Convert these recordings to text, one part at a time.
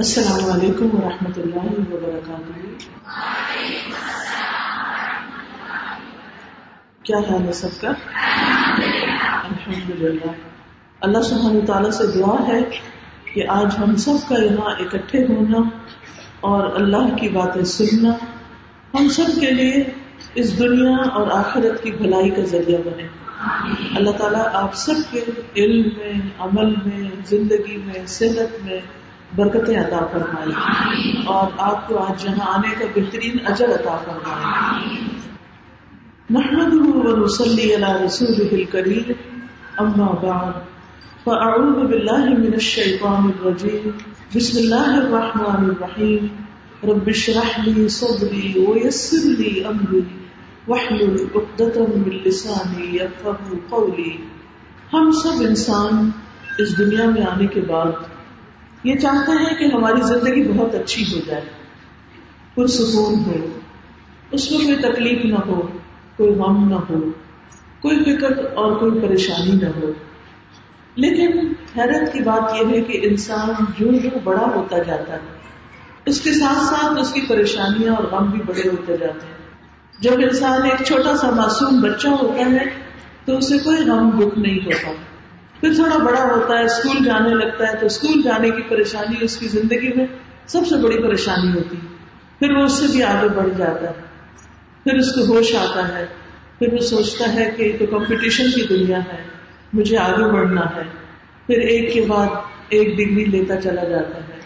السلام علیکم ورحمۃ اللہ وبرکاتہ۔ کیا حال ہے سب کا؟ الحمد للہ اللہ سبحانہ تعالیٰ سے دعا ہے کہ آج ہم سب کا یہاں اکٹھے ہونا اور اللہ کی باتیں سننا ہم سب کے لیے اس دنیا اور آخرت کی بھلائی کا ذریعہ بنے۔ اللہ تعالیٰ آپ سب کے علم میں، عمل میں، زندگی میں، صحت میں برکتیں عطا فرمائی۔ اور آپ کو آج یہاں آنے کا بہترین اجر عطا فرمائے محمد ونسلی علی رسول الکریم۔ اما بعد، فاعوذ باللہ من الشیطان الرجیم۔ بسم اللہ الرحمن الرحیم۔ رب اشرح لي صدری ويسر لي امری۔ واحلل عقدة من لسانی يفقهوا قولی۔ ہم سب انسان اس دنیا میں آنے کے بعد یہ چاہتے ہیں کہ ہماری زندگی بہت اچھی ہو جائے پرسکون ہو، اس میں کوئی تکلیف نہ ہو، کوئی غم نہ ہو، کوئی فکر اور کوئی پریشانی نہ ہو۔ لیکن حیرت کی بات یہ ہے کہ انسان جو جو بڑا ہوتا جاتا ہے۔ اس کے ساتھ ساتھ اس کی پریشانیاں اور غم بھی بڑے ہوتے جاتے ہیں۔ جب انسان ایک چھوٹا سا معصوم بچہ ہوتا ہے تو اسے کوئی غم دکھ نہیں ہوتا۔ پھر تھوڑا بڑا ہوتا ہے، اسکول جانے لگتا ہے تو اسکول جانے کی پریشانی اس کی زندگی میں سب سے بڑی پریشانی ہوتی ہے۔ پھر وہ اس سے بھی آگے بڑھ جاتا ہے۔ پھر اس کو ہوش آتا ہے۔ پھر وہ سوچتا ہے کہ تو کمپٹیشن کی دنیا ہے، مجھے آگے بڑھنا ہے۔ پھر ایک کے بعد ایک ڈگری لیتا چلا جاتا ہے۔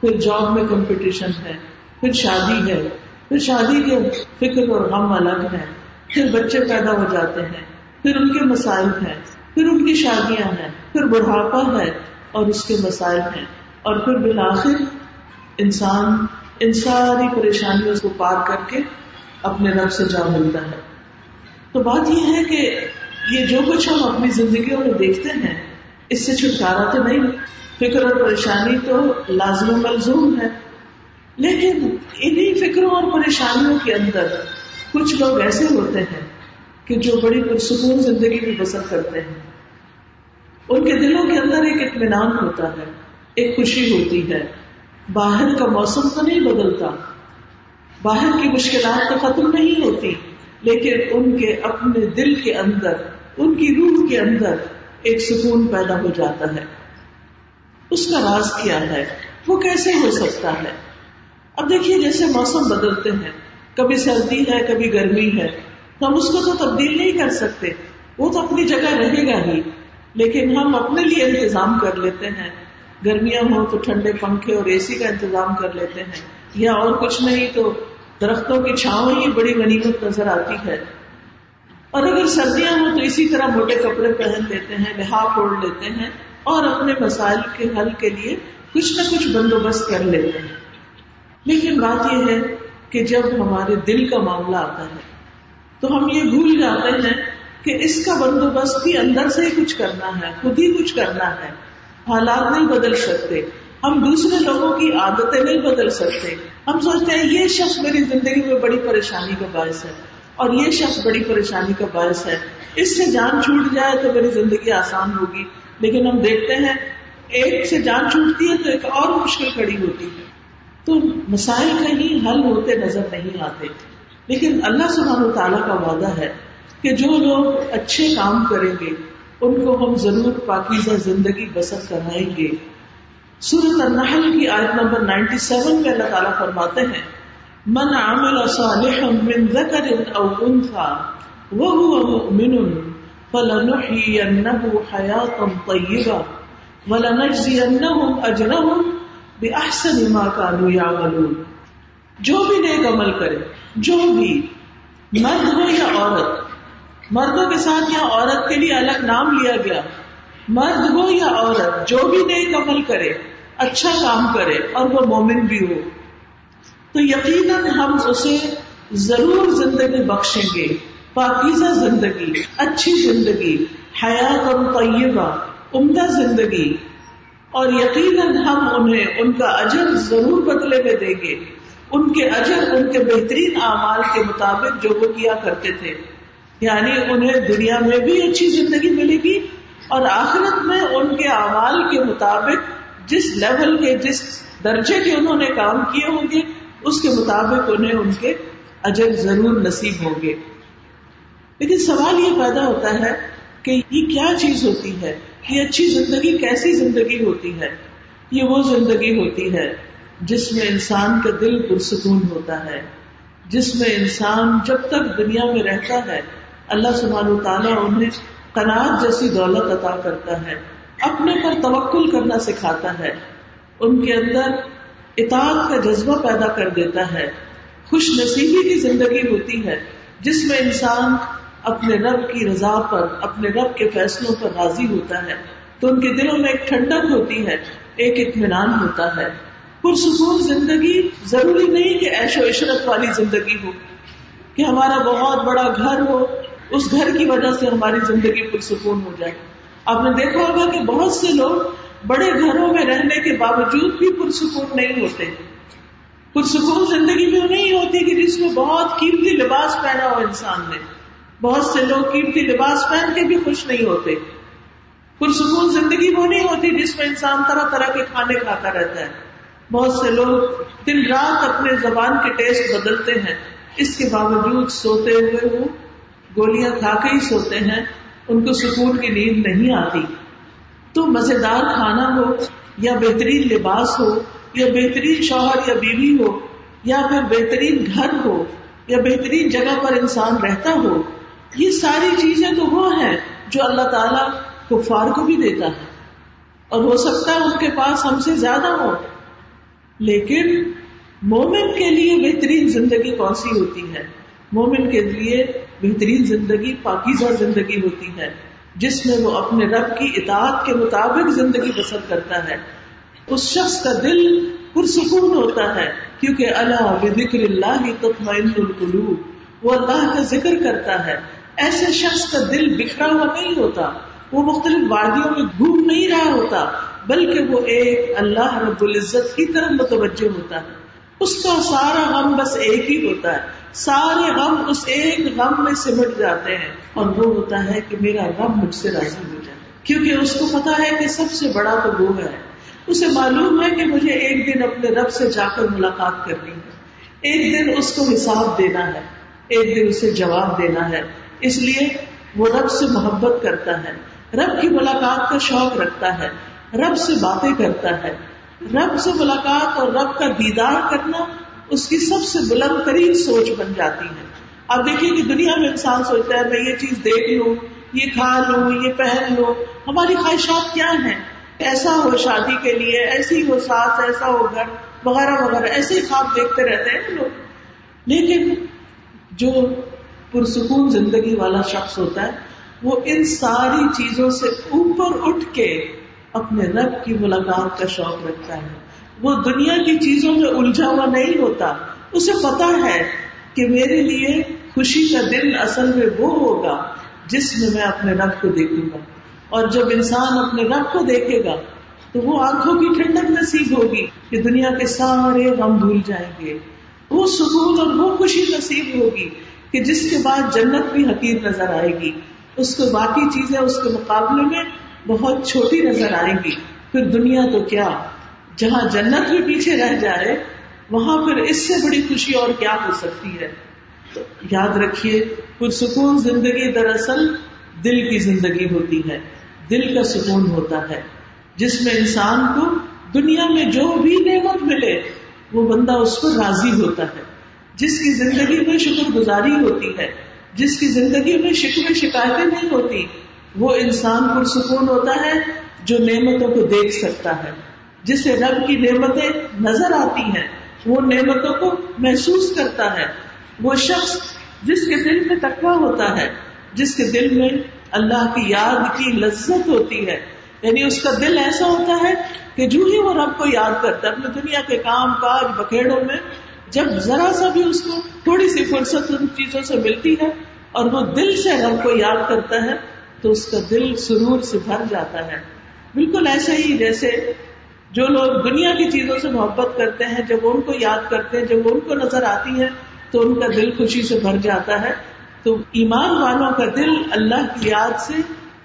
پھر جاب میں کمپٹیشن ہے، پھر شادی ہے۔ پھر شادی کے فکر اور غم الگ ہے پھر بچے پیدا ہو جاتے ہیں۔ پھر ان کے مسائل ہیں۔ پھر ان کی شادیاں ہیں، پھر بڑھاپا ہے اور اس کے مسائل ہیں۔ اور پھر بالآخر انسان ان ساری پریشانیوں کو پار کر کے اپنے رب سے جا ملتا ہے۔ تو بات یہ ہے کہ یہ جو کچھ ہم اپنی زندگیوں میں دیکھتے ہیں، اس سے چھٹکارا تو نہیں۔ فکر اور پریشانی تو لازم و ملزوم ہے۔ لیکن انہیں فکروں اور پریشانیوں کے اندر کچھ لوگ ایسے ہوتے ہیں کہ جو بڑی پرسکون زندگی میں بسر کرتے ہیں۔ ان کے دلوں کے اندر ایک اطمینان ہوتا ہے، ایک خوشی ہوتی ہے۔ باہر کا موسم تو نہیں بدلتا۔ باہر کی مشکلات تو ختم نہیں ہوتی، لیکن ان کے اپنے دل کے اندر، ان کی روح کے اندر ایک سکون پیدا ہو جاتا ہے۔ اس کا راز کیا ہے؟ وہ کیسے ہو سکتا ہے؟ اب دیکھیے، جیسے موسم بدلتے ہیں، کبھی سردی ہے، کبھی گرمی ہے ہم اس کو تو تبدیل نہیں کر سکتے۔ وہ تو اپنی جگہ رہے گا ہی۔ لیکن ہم اپنے لیے انتظام کر لیتے ہیں۔ گرمیاں ہو تو ٹھنڈے پنکھے اور اے سی کا انتظام کر لیتے ہیں۔ یا اور کچھ نہیں تو درختوں کی چھاؤں ہی بڑی غنیمت نظر آتی ہے۔ اور اگر سردیاں ہوں تو اسی طرح موٹے کپڑے پہن لیتے ہیں، لحاظ اوڑھ لیتے ہیں اور اپنے مسائل کے حل کے لیے کچھ نہ کچھ بندوبست کر لیتے ہیں۔ لیکن بات یہ ہے کہ جب ہمارے دل کا معاملہ آتا ہے تو ہم یہ بھول جاتے ہیں کہ اس کا بندوبست بھی اندر سے ہی کچھ کرنا ہے، خود ہی کچھ کرنا ہے۔ حالات نہیں بدل سکتے۔ ہم دوسرے لوگوں کی عادتیں نہیں بدل سکتے۔ ہم سوچتے ہیں، یہ شخص میری زندگی میں بڑی پریشانی کا باعث ہے اور یہ شخص بڑی پریشانی کا باعث ہے۔ اس سے جان چھوٹ جائے تو میری زندگی آسان ہوگی۔ لیکن ہم دیکھتے ہیں، ایک سے جان چھوٹتی ہے تو ایک اور مشکل کھڑی ہوتی ہے۔ تو مسائل کہیں حل ہوتے نظر نہیں آتے۔ لیکن اللہ سبحانہ تعالیٰ کا وعدہ ہے کہ جو لوگ اچھے کام کریں گے، ان کو ہم ضرور پاکیزہ زندگی بسر کرائیں گے۔ سورت النحل کی آیت نمبر 97 میں اللہ تعالیٰ فرماتے ہیں، من عمل صالحا من ذکر او انثى وهو مؤمن فلنحيينه حياة طيبة ولنجزينهم اجرهم باحسن ما كانوا يعملون۔ جو بھی نیک عمل کرے، جو بھی مرد ہو یا عورت مردوں کے ساتھ یا عورت کے لیے الگ نام لیا گیا۔ مرد ہو یا عورت، جو بھی نیک عمل کرے اچھا کام کرے، اور وہ مومن بھی ہو۔ تو یقیناً ہم اسے ضرور زندگی بخشیں گے۔ پاکیزہ زندگی، اچھی زندگی حیات اور طیبہ، عمدہ زندگی۔ اور یقیناً ہم انہیں ان کا اجر ضرور بدلے میں دیں گے۔ ان کے اجر، ان کے بہترین اعمال کے مطابق جو وہ کیا کرتے تھے۔ یعنی انہیں دنیا میں بھی اچھی زندگی ملے گی اور آخرت میں ان کے اعمال کے مطابق جس لیول کے، جس درجے کے انہوں نے کام کیے ہوں گے، اس کے مطابق انہیں ان کے اجر ضرور نصیب ہوں گے۔ لیکن سوال یہ پیدا ہوتا ہے کہ یہ کیا چیز ہوتی ہے؟ یہ اچھی زندگی کیسی زندگی ہوتی ہے؟ یہ وہ زندگی ہوتی ہے جس میں انسان کا دل پرسکون ہوتا ہے، جس میں انسان جب تک دنیا میں رہتا ہے اللہ سبحانہ تعالیٰ انہیں قناعت جیسی دولت عطا کرتا ہے، اپنے پر توکل کرنا سکھاتا ہے۔ ان کے اندر اطاعت کا جذبہ پیدا کر دیتا ہے۔ خوش نصیبی کی زندگی ہوتی ہے، جس میں انسان اپنے رب کی رضا پر، اپنے رب کے فیصلوں پر راضی ہوتا ہے۔ تو ان کے دلوں میں ایک ٹھنڈک ہوتی ہے، ایک اطمینان ہوتا ہے۔ پرسکون زندگی ضروری نہیں کہ ایش و عشرت والی زندگی ہو، کہ ہمارا بہت بڑا گھر ہو اس گھر کی وجہ سے ہماری زندگی پرسکون ہو جائے آپ نے دیکھا ہوگا کہ بہت سے لوگ بڑے گھروں میں رہنے کے باوجود بھی پرسکون نہیں ہوتے۔ پرسکون زندگی میں نہیں ہوتی کہ جس میں بہت قیمتی لباس پہنا ہو انسان نے۔ بہت سے لوگ قیمتی لباس پہن کے بھی خوش نہیں ہوتے۔ پرسکون زندگی وہ نہیں ہوتی جس میں انسان طرح طرح کے کھانے کھاتا رہتا ہے۔ بہت سے لوگ دن رات اپنے زبان کے ٹیسٹ بدلتے ہیں۔ اس کے باوجود سوتے ہوئے وہ گولیاں کھا کے ہی سوتے ہیں، ان کو سکون کی نیند نہیں آتی۔ تو مزیدار کھانا ہو، یا بہترین لباس ہو، یا بہترین شوہر یا بیوی ہو، یا پھر بہترین گھر ہو، یا بہترین جگہ پر انسان رہتا ہو، یہ ساری چیزیں تو وہ ہیں جو اللہ تعالیٰ کفار کو بھی دیتا ہے۔ اور ہو سکتا ہے ان کے پاس ہم سے زیادہ ہو۔ لیکن مومن کے لیے بہترین زندگی کون سی ہوتی ہے؟ مومن کے لیے بہترین زندگی، پاکیزہ زندگی ہوتی ہے، جس میں وہ اپنے رب کی اطاعت کے مطابق زندگی بسر کرتا ہے۔ اس شخص کا دل پرسکون ہوتا ہے، کیونکہ اللہ بکر اللہ تطمئن القلوب، وہ اللہ کا ذکر کرتا ہے۔ ایسے شخص کا دل بکھرا ہوا نہیں ہوتا، وہ مختلف وادیوں میں گھوم نہیں رہا ہوتا، بلکہ وہ ایک اللہ رب العزت کی طرف متوجہ ہوتا ہے۔ اس کا سارا غم بس ایک ہی ہوتا ہے۔ سارے غم اس ایک غم میں سمٹ جاتے ہیں۔ اور وہ ہوتا ہے کہ میرا غم مجھ سے راضی ہو جائے۔ کیونکہ اس کو پتا ہے کہ سب سے بڑا تو وہ ہے۔ اسے معلوم ہے کہ مجھے ایک دن اپنے رب سے جا کر ملاقات کرنی ہے۔ ایک دن اس کو حساب دینا ہے۔ ایک دن اسے جواب دینا ہے۔ اس لیے وہ رب سے محبت کرتا ہے۔ رب کی ملاقات کا شوق رکھتا ہے۔ رب سے باتیں کرتا ہے۔ رب سے ملاقات اور رب کا دیدار کرنا اس کی سب سے بلند ترین سوچ بن جاتی ہے۔ اب دیکھیے کہ دنیا میں انسان سوچتا ہے، میں یہ چیز دیکھ لوں، یہ کھا لوں، یہ پہن لوں۔ ہماری خواہشات کیا ہیں؟ ایسا ہو شادی کے لیے، ایسی ہو ساس، ایسا ہو گھر، وغیرہ وغیرہ۔ ایسے ہی خواب دیکھتے رہتے ہیں لوگ۔ لیکن جو پرسکون زندگی والا شخص ہوتا ہے، وہ ان ساری چیزوں سے اوپر اٹھ کے اپنے رب کی ملاقات کا شوق رکھتا ہے۔ وہ دنیا کی چیزوں میں الجھا ہوا نہیں ہوتا۔ اسے پتا ہے کہ میرے لیے خوشی کا دن اصل میں وہ ہوگا جس میں میں اپنے رب کو دیکھوں گا۔ اور جب انسان اپنے رب کو دیکھے گا، تو وہ آنکھوں کی ٹھنڈک نصیب ہوگی کہ دنیا کے سارے غم بھول جائیں گے۔ وہ سکون اور وہ خوشی نصیب ہوگی کہ جس کے بعد جنت بھی حقیق نظر آئے گی۔ اس کو باقی چیزیں اس کے مقابلے میں بہت چھوٹی نظر آئے گی۔ پھر دنیا تو کیا؟ جہاں جنت بھی پیچھے رہ جائے وہاں پھر اس سے بڑی خوشی اور کیا ہو سکتی ہے؟ تو یاد رکھیے، پرسکون زندگی دراصل دل کی زندگی ہوتی ہے۔ دل کا سکون ہوتا ہے۔ جس میں انسان کو دنیا میں جو بھی نعمت ملے، وہ بندہ اس پر راضی ہوتا ہے۔ جس کی زندگی میں شکر گزاری ہوتی ہے، جس کی زندگی میں شکر شکایتیں نہیں ہوتی وہ انسان پرسکون ہوتا ہے جو نعمتوں کو دیکھ سکتا ہے۔ جسے رب کی نعمتیں نظر آتی ہیں، وہ نعمتوں کو محسوس کرتا ہے۔ وہ شخص جس کے دل میں تکوا ہوتا ہے، جس کے دل میں اللہ کی یاد کی لذت ہوتی ہے۔ یعنی اس کا دل ایسا ہوتا ہے کہ جو ہی وہ رب کو یاد کرتا ہے، اپنے دنیا کے کام کاج بکھیڑوں میں، جب ذرا سا بھی اس کو تھوڑی سی فرصت ان چیزوں سے ملتی ہے اور وہ دل سے رب کو یاد کرتا ہے تو اس کا دل سرور سے بھر جاتا ہے۔ بالکل ایسے ہی جیسے جو لوگ دنیا کی چیزوں سے محبت کرتے ہیں، جب ان کو یاد کرتے ہیں، جب ان کو نظر آتی ہے، تو ان کا دل خوشی سے بھر جاتا ہے۔ تو ایمان والوں کا دل اللہ کی یاد سے،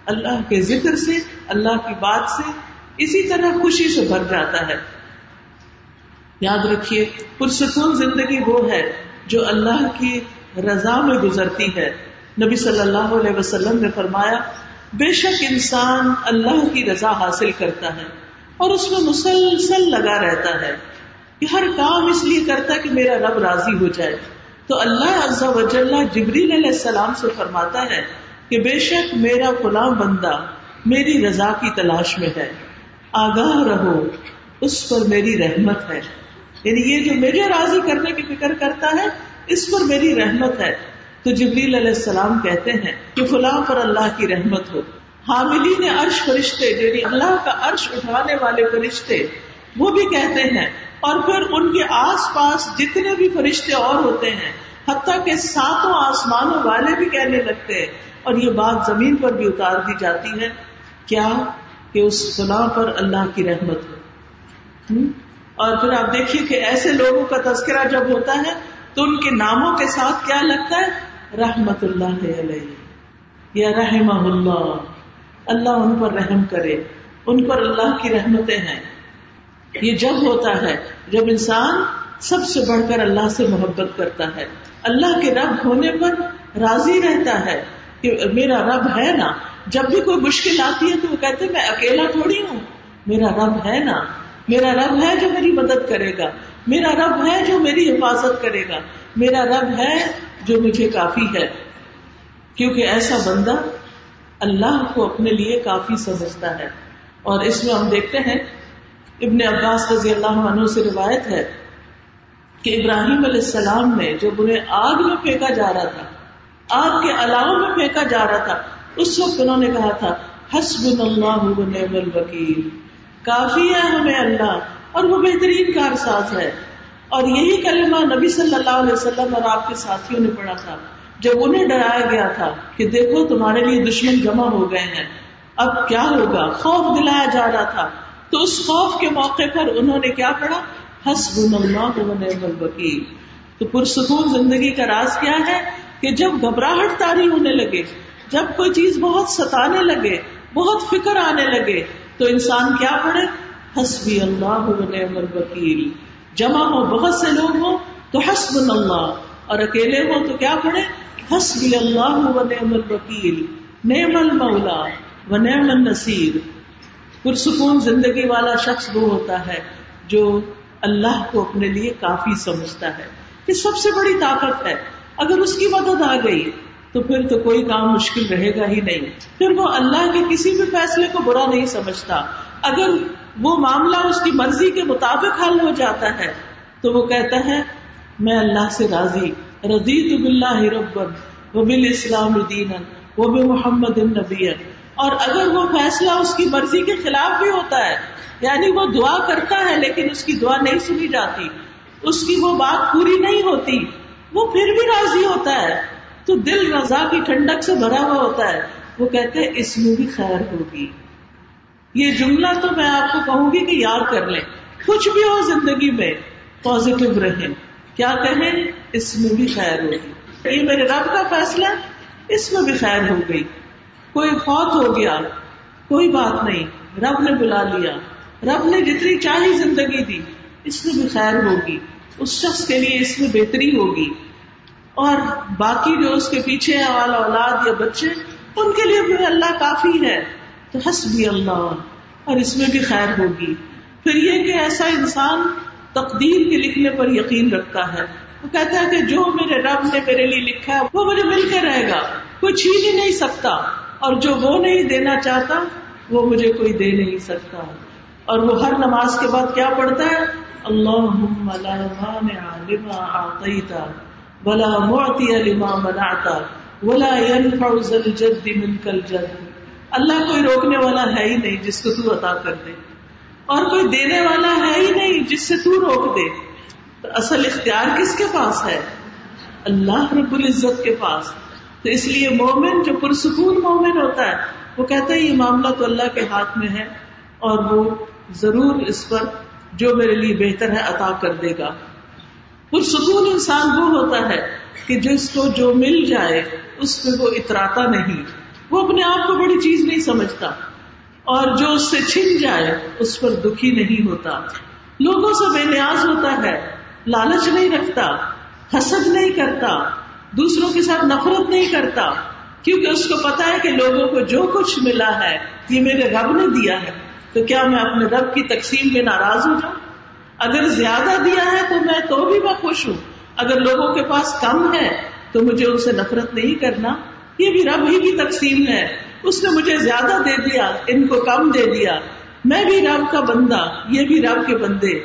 اللہ کے ذکر سے، اللہ کی بات سے اسی طرح خوشی سے بھر جاتا ہے۔ یاد رکھیے پرسکون زندگی وہ ہے جو اللہ کی رضا میں گزرتی ہے۔ نبی صلی اللہ علیہ وسلم نے فرمایا، بے شک انسان اللہ کی رضا حاصل کرتا ہے اور اس میں مسلسل لگا رہتا ہے کہ ہر کام اس لیے کرتا ہے کہ میرا رب راضی ہو جائے۔ تو اللہ عز و جل جبریل علیہ السلام سے فرماتا ہے کہ بے شک میرا غلام بندہ میری رضا کی تلاش میں ہے۔ آگاہ رہو، اس پر میری رحمت ہے۔ یعنی یہ جو مجھے راضی کرنے کی فکر کرتا ہے، اس پر میری رحمت ہے۔ تو جبریل علیہ السلام کہتے ہیں کہ فلاں پر اللہ کی رحمت ہو۔ حاملین عرش فرشتے یعنی اللہ کا عرش اٹھانے والے فرشتے، وہ بھی کہتے ہیں۔ اور پھر ان کے آس پاس جتنے بھی فرشتے اور ہوتے ہیں، حتیٰ کہ ساتوں آسمانوں والے بھی کہنے لگتے ہیں۔ اور یہ بات زمین پر بھی اتار دی جاتی ہے۔ کیا؟ کہ اس فلاں پر اللہ کی رحمت ہو۔ اور پھر آپ دیکھیے کہ ایسے لوگوں کا تذکرہ جب ہوتا ہے تو ان کے ناموں کے ساتھ کیا لگتا ہے؟ رحمت اللہ علیہ. یا رحم اللہ. اللہ ان پر رحم کرے. ان پر اللہ کی رحمتیں ہیں. یہ جب ہوتا ہے، جب انسان سب سے بڑھ کر اللہ سے محبت کرتا ہے. اللہ کے رب ہونے پر راضی رہتا ہے کہ میرا رب ہے نا. جب بھی کوئی مشکل آتی ہے تو وہ کہتے میں اکیلا تھوڑی ہوں. میرا رب ہے نا. میرا رب ہے جو میری مدد کرے گا. میرا رب ہے جو میری حفاظت کرے گا. میرا رب ہے جو مجھے کافی ہے۔ کیونکہ ایسا بندہ اللہ کو اپنے لیے کافی سمجھتا ہے۔ اور اس میں ہم دیکھتے ہیں، ابن عباس رضی اللہ عنہ سے روایت ہے کہ ابراہیم علیہ السلام نے جب انہیں آگ میں پھینکا جا رہا تھا، آگ کے علاؤ میں پھینکا جا رہا تھا، اس وقت انہوں نے کہا تھا حسب اللہ نعم الوکیل۔ کافی ہے ہمیں اللہ اور وہ بہترین کارساز ہے۔ اور یہی کلمہ نبی صلی اللہ علیہ وسلم اور آپ کے ساتھیوں نے پڑھا تھا۔ جب انہیں ڈرایا گیا تھا کہ دیکھو تمہارے لیے دشمن جمع ہو گئے ہیں، اب کیا ہوگا؟ خوف دلایا جا رہا تھا۔ تو اس خوف کے موقع پر انہوں نے کیا پڑھا؟ حسب اللہ الوکیل۔ تو پرسکون زندگی کا راز کیا ہے کہ جب گھبراہٹ تاری ہونے لگے، جب کوئی چیز بہت ستانے لگے، بہت فکر آنے لگے، تو انسان کیا پڑھے؟ حسبی اللہ نعم الوکیل۔ جمع ہو، بہت سے لوگ ہوں تو حسب اللہ۔ اور اکیلے ہو تو کیا پڑھے حسبی اللہ و نعم الوکیل۔ نعم المولا و نعم النصیر۔ پرسکون زندگی والا شخص وہ ہوتا ہے جو اللہ کو اپنے لیے کافی سمجھتا ہے۔ یہ سب سے بڑی طاقت ہے۔ اگر اس کی مدد آ گئی تو پھر تو کوئی کام مشکل رہے گا ہی نہیں۔ پھر وہ اللہ کے کسی بھی فیصلے کو برا نہیں سمجھتا۔ اگر وہ معاملہ اس کی مرضی کے مطابق حل ہو جاتا ہے۔ تو وہ کہتا ہے، میں اللہ سے راضی رضی تو بلّہ ربن وہ بال اسلام الدین وہ محمد النبی۔ اور اگر وہ فیصلہ اس کی مرضی کے خلاف بھی ہوتا ہے یعنی وہ دعا کرتا ہے لیکن اس کی دعا نہیں سنی جاتی، اس کی وہ بات پوری نہیں ہوتی، وہ پھر بھی راضی ہوتا ہے۔ تو دل رضا کی ٹھنڈک سے بھرا ہوا ہوتا ہے۔ وہ کہتے ہیں، اس میں بھی خیر ہوگی۔ یہ جملہ تو میں آپ کو کہوں گی کہ یاد کر لیں۔ کچھ بھی ہو زندگی میں پازیٹو رہے کیا کہیں؟ اس میں بھی خیر ہوگی۔ یہ میرے رب کا فیصلہ اس میں بھی خیر ہو گئی۔ کوئی فوت ہو گیا، کوئی بات نہیں، رب نے بلا لیا۔ رب نے جتنی چاہی زندگی دی، اس میں بھی خیر ہوگی۔ اس شخص کے لیے اس میں بہتری ہوگی۔ اور باقی جو اس کے پیچھے والا اولاد یا بچے، ان کے لیے بھی اللہ کافی ہے۔ تو ہنس بھی اللہ، اور اس میں بھی خیر ہوگی۔ پھر یہ کہ ایسا انسان تقدیر کے لکھنے پر یقین رکھتا ہے۔ وہ کہتا ہے کہ جو میرے رب نے میرے لیے لکھا ہے، وہ مجھے مل کے رہے گا۔ کوئی چھین ہی نہیں سکتا۔ اور جو وہ نہیں دینا چاہتا، وہ مجھے کوئی دے نہیں سکتا۔ اور وہ ہر نماز کے بعد کیا پڑھتا ہے؟ اللہ بلا معتی لما منعتا، ولا ينفع ذا الجد منك الجد۔ اللہ کوئی روکنے والا ہے ہی نہیں جس کو تو عطا کر دے۔ اور کوئی دینے والا ہے ہی نہیں جس سے تو روک دے۔ تو اصل اختیار کس کے پاس ہے؟ اللہ رب العزت کے پاس۔ تو اس لیے مومن جو پرسکون مومن ہوتا ہے، وہ کہتا ہے یہ معاملہ تو اللہ کے ہاتھ میں ہے اور وہ ضرور اس پر جو میرے لیے بہتر ہے عطا کر دے گا۔ پرسکون انسان وہ ہوتا ہے کہ جس کو جو مل جائے، اس پہ وہ اتراتا نہیں۔ وہ اپنے آپ کو بڑی چیز نہیں سمجھتا اور جو اس سے چھن جائے، اس پر دکھی نہیں ہوتا۔ لوگوں سے بے نیاز ہوتا ہے، لالچ نہیں رکھتا، حسد نہیں کرتا، دوسروں کے ساتھ نفرت نہیں کرتا۔ کیونکہ اس کو پتا ہے کہ لوگوں کو جو کچھ ملا ہے، یہ میرے رب نے دیا ہے۔ تو کیا میں اپنے رب کی تقسیم میں ناراض ہو جاؤں؟ اگر زیادہ دیا ہے تو میں تو بھی میں خوش ہوں۔ اگر لوگوں کے پاس کم ہے تو مجھے ان سے نفرت نہیں کرنا۔ یہ بھی رب ہی کی تقسیم ہے۔ اس نے مجھے زیادہ دے دیا، ان کو کم دے دیا۔ میں بھی رب کا بندہ، یہ بھی رب کے بندے۔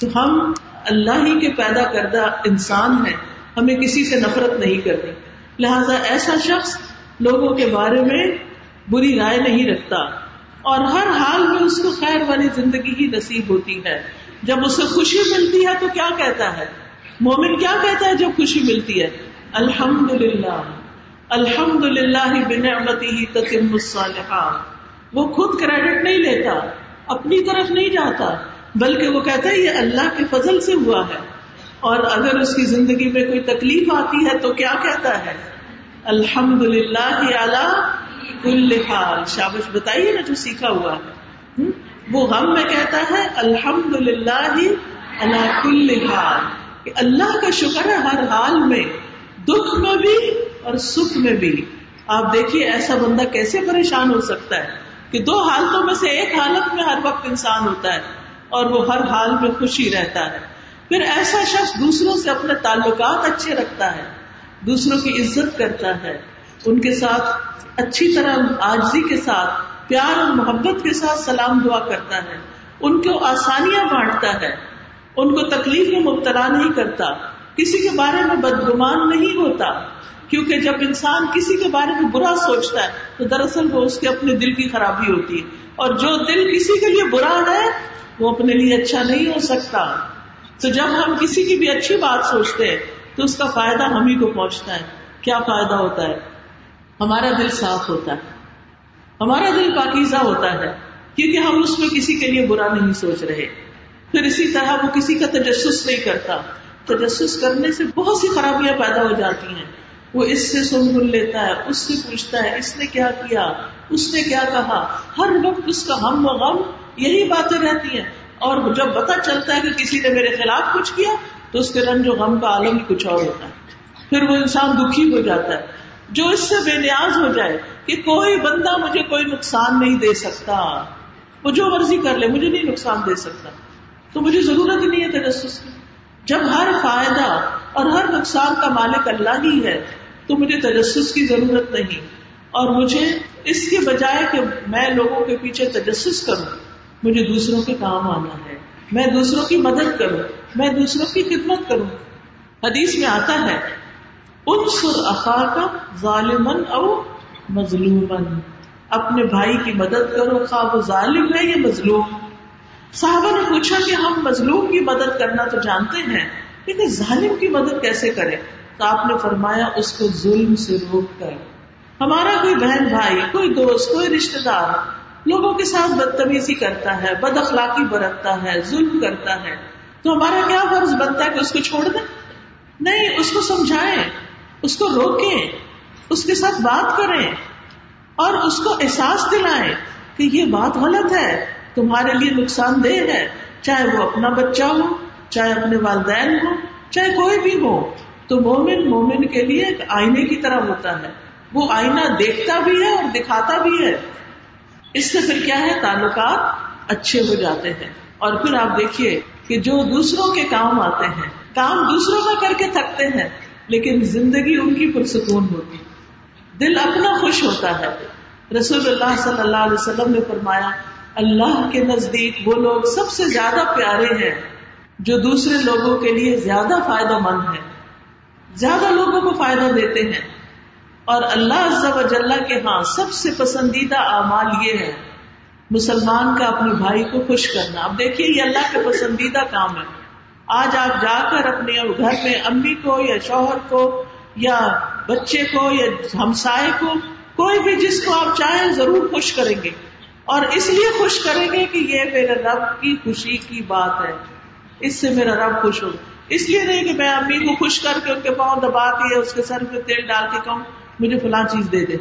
تو ہم اللہ ہی کے پیدا کردہ انسان ہیں، ہمیں کسی سے نفرت نہیں کرنی۔ لہذا ایسا شخص لوگوں کے بارے میں بری رائے نہیں رکھتا۔ اور ہر حال میں اس کو خیر والی زندگی ہی نصیب ہوتی ہے۔ جب اسے خوشی ملتی ہے تو کیا کہتا ہے؟ مومن کیا کہتا ہے جب خوشی ملتی ہے؟ الحمد للہ الحمد للہ بنعمتی ہی تتم الصالحات وہ خود کریڈٹ نہیں لیتا، اپنی طرف نہیں جاتا، بلکہ وہ کہتا ہے یہ اللہ کے فضل سے ہوا ہے۔ اور اگر اس کی زندگی میں کوئی تکلیف آتی ہے تو کیا کہتا ہے؟ الحمد للہ کل حال۔ شابش بتائیے نا جو سیکھا ہوا ہے۔ وہ غم میں کہتا ہے الحمد للہ اللہ کل حال۔ کہ اللہ کا شکر ہے ہر حال میں، دکھ میں بھی اور سکھ میں بھی۔ آپ دیکھیے ایسا بندہ کیسے پریشان ہو سکتا ہے کہ دو حالتوں میں سے ایک حالت میں ہر وقت انسان ہوتا ہے اور وہ ہر حال میں خوشی رہتا ہے۔ پھر ایسا شخص دوسروں سے اپنے تعلقات اچھے رکھتا ہے، دوسروں کی عزت کرتا ہے، ان کے ساتھ اچھی طرح آجزی کے ساتھ، پیار اور محبت کے ساتھ سلام دعا کرتا ہے۔ ان کو آسانیاں بانٹتا ہے، ان کو تکلیف میں مبتلا نہیں کرتا، کسی کے بارے میں بدگمان نہیں ہوتا۔ کیونکہ جب انسان کسی کے بارے میں برا سوچتا ہے، تو دراصل وہ اس کے اپنے دل کی خرابی ہوتی ہے۔ اور جو دل کسی کے لیے برا ہے، وہ اپنے لیے اچھا نہیں ہو سکتا۔ تو جب ہم کسی کی بھی اچھی بات سوچتے ہیں، تو اس کا فائدہ ہم ہی کو پہنچتا ہے۔ کیا فائدہ ہوتا ہے؟ ہمارا دل صاف ہوتا ہے۔ ہمارا دل پاکیزہ ہوتا ہے۔ کیونکہ ہم اس میں کسی کے لیے برا نہیں سوچ رہے۔ پھر اسی طرح وہ کسی کا تجسس نہیں کرتا۔ تجسس کرنے سے بہت سی خرابیاں پیدا ہو جاتی ہیں۔ وہ اس سے سن بھول لیتا ہے، اس سے پوچھتا ہے، اس نے کیا کیا؟ اس نے کیا کہا؟ ہر وقت اس کا ہم و غم یہی باتیں رہتی ہیں۔ اور جب پتا چلتا ہے کہ کسی نے میرے خلاف کچھ کیا، تو اس کے رنج و غم کا عالم ہی کچھ اور ہوتا ہے۔ پھر وہ انسان دکھی ہو جاتا ہے۔ جو اس سے بے نیاز ہو جائے کہ کوئی بندہ مجھے کوئی نقصان نہیں دے سکتا، وہ جو مرضی کر لے، مجھے نہیں نقصان دے سکتا۔ تو مجھے ضرورت نہیں ہے تجسس کی۔ جب ہر فائدہ اور ہر نقصان کا مالک اللہ ہی ہے تو مجھے تجسس کی ضرورت نہیں۔ اور مجھے اس کے بجائے کہ میں لوگوں کے پیچھے تجسس کروں، مجھے دوسروں کے کام آنا ہے۔ میں دوسروں کی مدد کروں، میں دوسروں کی خدمت کروں۔ حدیث میں آتا ہے، انصر اخا کا ظالمن او مظلومن اپنے بھائی کی مدد کرو، خواہ وہ ظالم ہے یا مظلوم۔ صحابہ نے پوچھا کہ ہم مظلوم کی مدد کرنا تو جانتے ہیں، لیکن ظالم کی مدد کیسے کرے تو آپ نے فرمایا اس کو ظلم سے روک کر۔ ہمارا کوئی بہن بھائی، کوئی دوست، کوئی رشتے دار لوگوں کے ساتھ بدتمیزی کرتا ہے، بد اخلاقی برتتا ہے، ظلم کرتا ہے۔ تو ہمارا کیا فرض بنتا ہے کہ اس کو چھوڑ دیں؟ نہیں، اس کو سمجھائیں، اس کو روکیں، اس کے ساتھ بات کریں اور اس کو احساس دلائیں کہ یہ بات غلط ہے، تمہارے لیے نقصان دہ ہے۔ چاہے وہ اپنا بچہ ہو، چاہے اپنے والدین ہو چاہے کوئی بھی ہو۔ تو مومن مومن کے لیے ایک آئینے کی طرح ہوتا ہے۔ وہ آئینہ دیکھتا بھی ہے اور دکھاتا بھی ہے۔ اس سے پھر کیا ہے؟ تعلقات اچھے ہو جاتے ہیں۔ اور پھر آپ دیکھیے کہ جو دوسروں کے کام آتے ہیں، کام دوسروں کا کر کے تھکتے ہیں، لیکن زندگی ان کی پرسکون ہوتی۔ دل اپنا خوش ہوتا ہے۔ رسول اللہ صلی اللہ علیہ وسلم نے فرمایا، اللہ کے نزدیک وہ لوگ سب سے زیادہ پیارے ہیں جو دوسرے لوگوں کے لیے زیادہ فائدہ مند ہیں۔ زیادہ لوگوں کو فائدہ دیتے ہیں۔ اور اللہ عز و جل کے ہاں سب سے پسندیدہ اعمال یہ ہے مسلمان کا اپنے بھائی کو خوش کرنا۔ اب دیکھیے، یہ اللہ کے پسندیدہ کام ہے۔ آج آپ جا کر اپنے گھر میں امی کو یا شوہر کو یا بچے کو یا ہمسائے کو، کوئی بھی جس کو آپ چاہیں ضرور خوش کریں گے۔ اور اس لیے خوش کریں گے کہ یہ میرے رب کی خوشی کی بات ہے۔ اس سے میرا رب خوش ہو اس لیے نہیں کہ میں امی کو خوش کر کے ان کے پاؤں دبا کے اس کے سر پہ تیل ڈال کے کہوں، مجھے فلاں چیز دے دے۔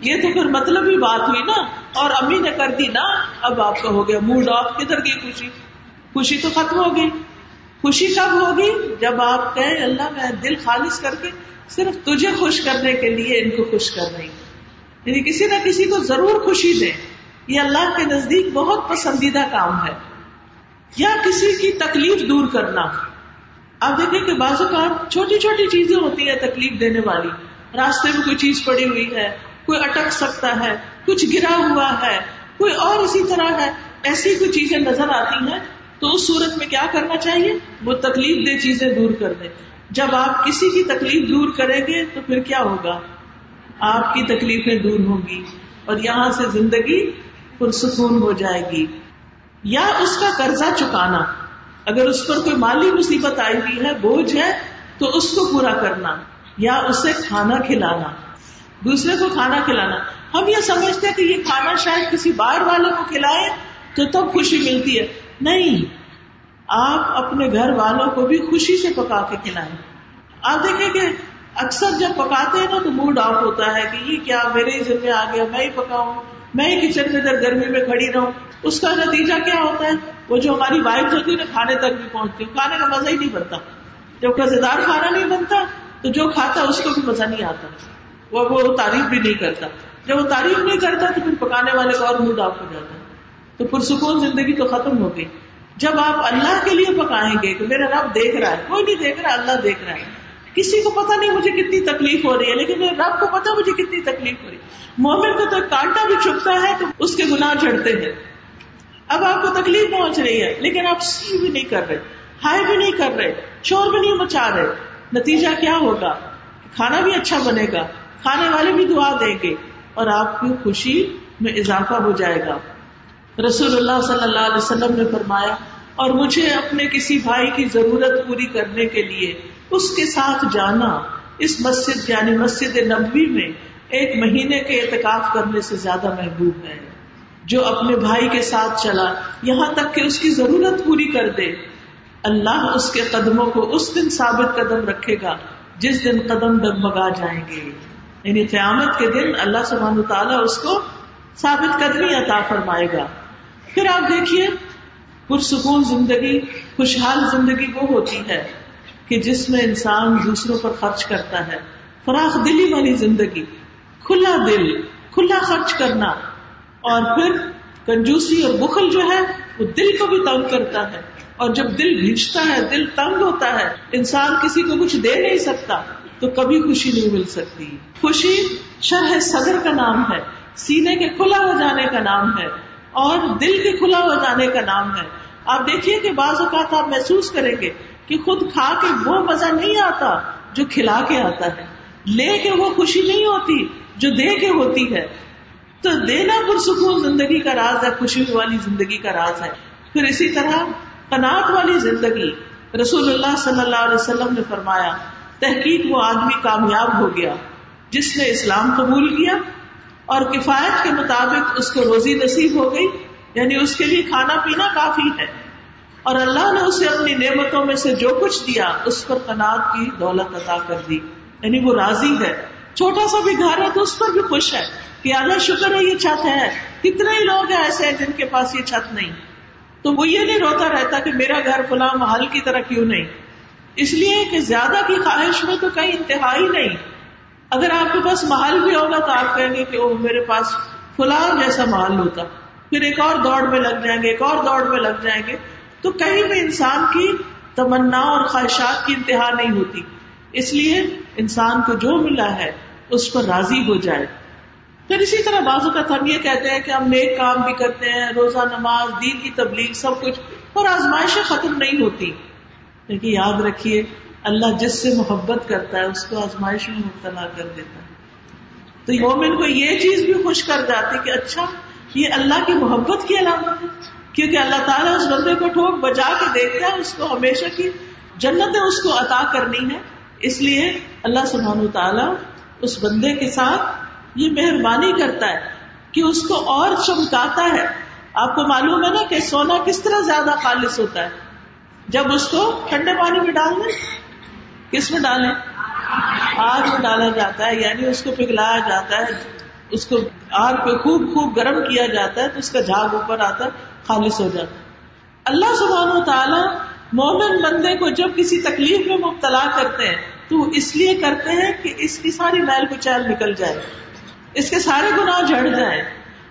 یہ تو پھر مطلب ہی بات ہوئی نا۔ اور امی نے کر دی نا۔ اب آپ کا ہو گیا موڈ آف کدھر گئی خوشی؟ خوشی تو ختم ہوگی خوشی کب ہوگی؟ جب آپ کہیں، اللہ میں دل خالص کر کے صرف تجھے خوش کرنے کے لیے ان کو خوش کر رہی یعنی کسی نہ کسی کو ضرور خوشی دے یہ اللہ کے نزدیک بہت پسندیدہ کام ہے۔ یا کسی کی تکلیف دور کرنا۔ آپ دیکھیں کہ بعض اوقات چھوٹی چھوٹی چیزیں ہوتی ہیں تکلیف دینے والی۔ راستے میں کوئی چیز پڑی ہوئی ہے، کوئی اٹک سکتا ہے، کچھ گرا ہوا ہے، کوئی اور اسی طرح ہے، ایسی کوئی چیزیں نظر آتی ہیں تو اس صورت میں کیا کرنا چاہیے؟ وہ تکلیف دہ چیزیں دور کر دیں۔ جب آپ کسی کی تکلیف دور کریں گے تو پھر کیا ہوگا؟ آپ کی تکلیفیں دور ہوں گی اور یہاں سے زندگی پرسکون ہو جائے گی۔ یا اس کا قرضہ چکانا۔ اگر اس پر کوئی مالی مصیبت آئی ہوئی ہے، بوجھ ہے، تو اس کو پورا کرنا، یا اسے کھانا کھلانا۔ دوسرے کو کھانا کھلانا۔ ہم یہ سمجھتے کہ یہ کھانا شاید کسی باہر والوں کو کھلائے تو تب خوشی ملتی ہے۔ نہیں، آپ اپنے گھر والوں کو بھی خوشی سے پکا کے کھلائیں۔ آپ دیکھیں کہ اکثر جب پکاتے ہیں نا تو موڈ آف ہوتا ہے کہ یہ کیا، میرے ہی ذمہ آ گیا، میں ہی پکاؤں، میں ہی کچن میں ادھر گرمی میں کھڑی رہوں۔ اس کا نتیجہ کیا ہوتا ہے؟ وہ جو ہماری وائف ہوتی ہے نا، کھانے تک بھی پہنچتی کھانے کا مزہ ہی نہیں بنتا۔ جب مزیدار کھانا نہیں بنتا، تو جو کھاتا اس کو بھی مزہ نہیں آتا۔ وہ وہ تعریف بھی نہیں کرتا۔ جب وہ تعریف نہیں کرتا، تو پھر پکانے والے کا اور موڈ آف ہو جاتا تو پرسکون زندگی تو ختم ہو گئی۔ جب آپ اللہ کے لیے پکائیں گے کہ میرا رب دیکھ رہا ہے۔ کوئی نہیں دیکھ رہا، اللہ دیکھ رہا ہے۔ کسی کو پتا نہیں مجھے کتنی تکلیف ہو رہی ہے، لیکن میرے رب کو پتا مجھے کتنی تکلیف ہو رہی ہے۔ مومن کو تو کانٹا بھی چھپتا ہے، تو اس کے گناہ چڑھتے ہیں۔ اب آپ کو تکلیف پہنچ رہی ہے، لیکن آپ سی بھی نہیں کر رہے ہائی بھی نہیں کر رہے شور بھی نہیں مچا رہے۔ نتیجہ کیا ہوگا؟ کھانا بھی اچھا بنے گا، کھانے والے بھی دعا دیں گے اور آپ کی خوشی میں اضافہ ہو جائے گا۔ رسول اللہ صلی اللہ علیہ وسلم نے فرمایا، اور مجھے اپنے کسی بھائی کی ضرورت پوری کرنے کے لیے اس کے ساتھ جانا، اس مسجد یعنی مسجد نبوی میں ایک مہینے کے اعتکاف کرنے سے زیادہ محبوب ہے۔ جو اپنے بھائی کے ساتھ چلا، یہاں تک کہ اس کی ضرورت پوری کر دے۔ اللہ اس کے قدموں کو اس دن ثابت قدم رکھے گا، جس دن قدم ڈگمگا جائیں گے۔ یعنی قیامت کے دن اللہ سبحانہ تعالیٰ اس کو ثابت قدمی عطا فرمائے گا۔ پھر آپ دیکھیے، پرسکون زندگی، خوشحال زندگی وہ ہوتی ہے کہ جس میں انسان دوسروں پر خرچ کرتا ہے۔ فراخ دلی والی زندگی، کھلا دل، کھلا خرچ کرنا۔ اور پھر کنجوسی اور بخل جو ہے، وہ دل کو بھی تنگ کرتا ہے۔ اور جب دل بھیجتا ہے، دل تنگ ہوتا ہے، انسان کسی کو کچھ دے نہیں سکتا، تو کبھی خوشی نہیں مل سکتی۔ خوشی شرح صدر کا نام ہے، سینے کے کھلا ہو جانے کا نام ہے، اور دل کے کھلا ہو جانے کا نام ہے۔ آپ دیکھیے کہ بعض اوقات آپ محسوس کریں گے کہ خود کھا کے وہ مزہ نہیں آتا جو کھلا کے آتا ہے۔ لے کے وہ خوشی نہیں ہوتی جو دے کے ہوتی ہے۔ تو دینا پرسکون زندگی کا راز ہے، خوشی والی زندگی کا راز ہے۔ پھر اسی طرح قناط والی زندگی۔ رسول اللہ صلی اللہ علیہ وسلم نے فرمایا، تحقیق وہ آدمی کامیاب ہو گیا جس نے اسلام قبول کیا اور کفایت کے مطابق اس کو روزی نصیب ہو گئی یعنی اس کے لیے کھانا پینا کافی ہے۔ اور اللہ نے اسے اپنی نعمتوں میں سے جو کچھ دیا، اس پر کناب کی دولت عطا کر دی۔ یعنی وہ راضی ہے۔ چھوٹا سا بھی گھر ہے تو اس پر بھی خوش ہے کہ اللہ شکر ہے یہ چھت ہے۔ کتنے ہی لوگ ہیں ایسے ہیں جن کے پاس یہ چھت نہیں۔ تو وہ یہ نہیں روتا رہتا کہ میرا گھر فلاں محل کی طرح کیوں نہیں۔ اس لیے کہ زیادہ کی خواہش میں تو کہیں انتہائی نہیں۔ اگر آپ کے پاس محل بھی ہوگا تو آپ کہیں گے کہ وہ میرے پاس فلاں جیسا محل ہوتا۔ پھر ایک اور دوڑ میں لگ جائیں گے، ایک اور دوڑ میں لگ جائیں گے۔ تو کہیں بھی انسان کی تمنا اور خواہشات کی انتہا نہیں ہوتی۔ اس لیے انسان کو جو ملا ہے اس پر راضی ہو جائے۔ پھر اسی طرح بازو کا ہم یہ کہتے ہیں کہ ہم نیک کام بھی کرتے ہیں، روزہ، نماز، دین کی تبلیغ، سب کچھ، اور آزمائشیں ختم نہیں ہوتی۔ لیکن یاد رکھیے، اللہ جس سے محبت کرتا ہے، اس کو آزمائش میں مبتلا کر دیتا ہے۔ تو مومن کو یہ چیز بھی خوش کر جاتی کہ اچھا یہ اللہ کی محبت کی علامت ہے۔ کیونکہ اللہ تعالیٰ اس بندے کو ٹھوک بجا کے دیکھتا ہے، اس کو ہمیشہ کی جنت اس کو عطا کرنی ہے اس لیے اللہ سبحانہ تعالیٰ اس بندے کے ساتھ یہ مہربانی کرتا ہے کہ اس کو اور چمکاتا ہے۔ آپ کو معلوم ہے نا کہ سونا کس طرح زیادہ خالص ہوتا ہے؟ جب اس کو ٹھنڈے پانی میں ڈال دیں، کس میں ڈالیں؟ آگ میں ڈالا جاتا ہے یعنی اس کو پگھلایا جاتا ہے، اس کو آگ پہ خوب خوب گرم کیا جاتا ہے تو اس کا جھاگ اوپر آتا ہے، خالص ہو جاتا ہے۔ اللہ سبحانہ و تعالیٰ مومن بندے کو جب کسی تکلیف میں مبتلا کرتے ہیں تو اس لیے کرتے ہیں کہ اس کی ساری میل کچیل نکل جائے، اس کے سارے گناہ جھڑ جائیں۔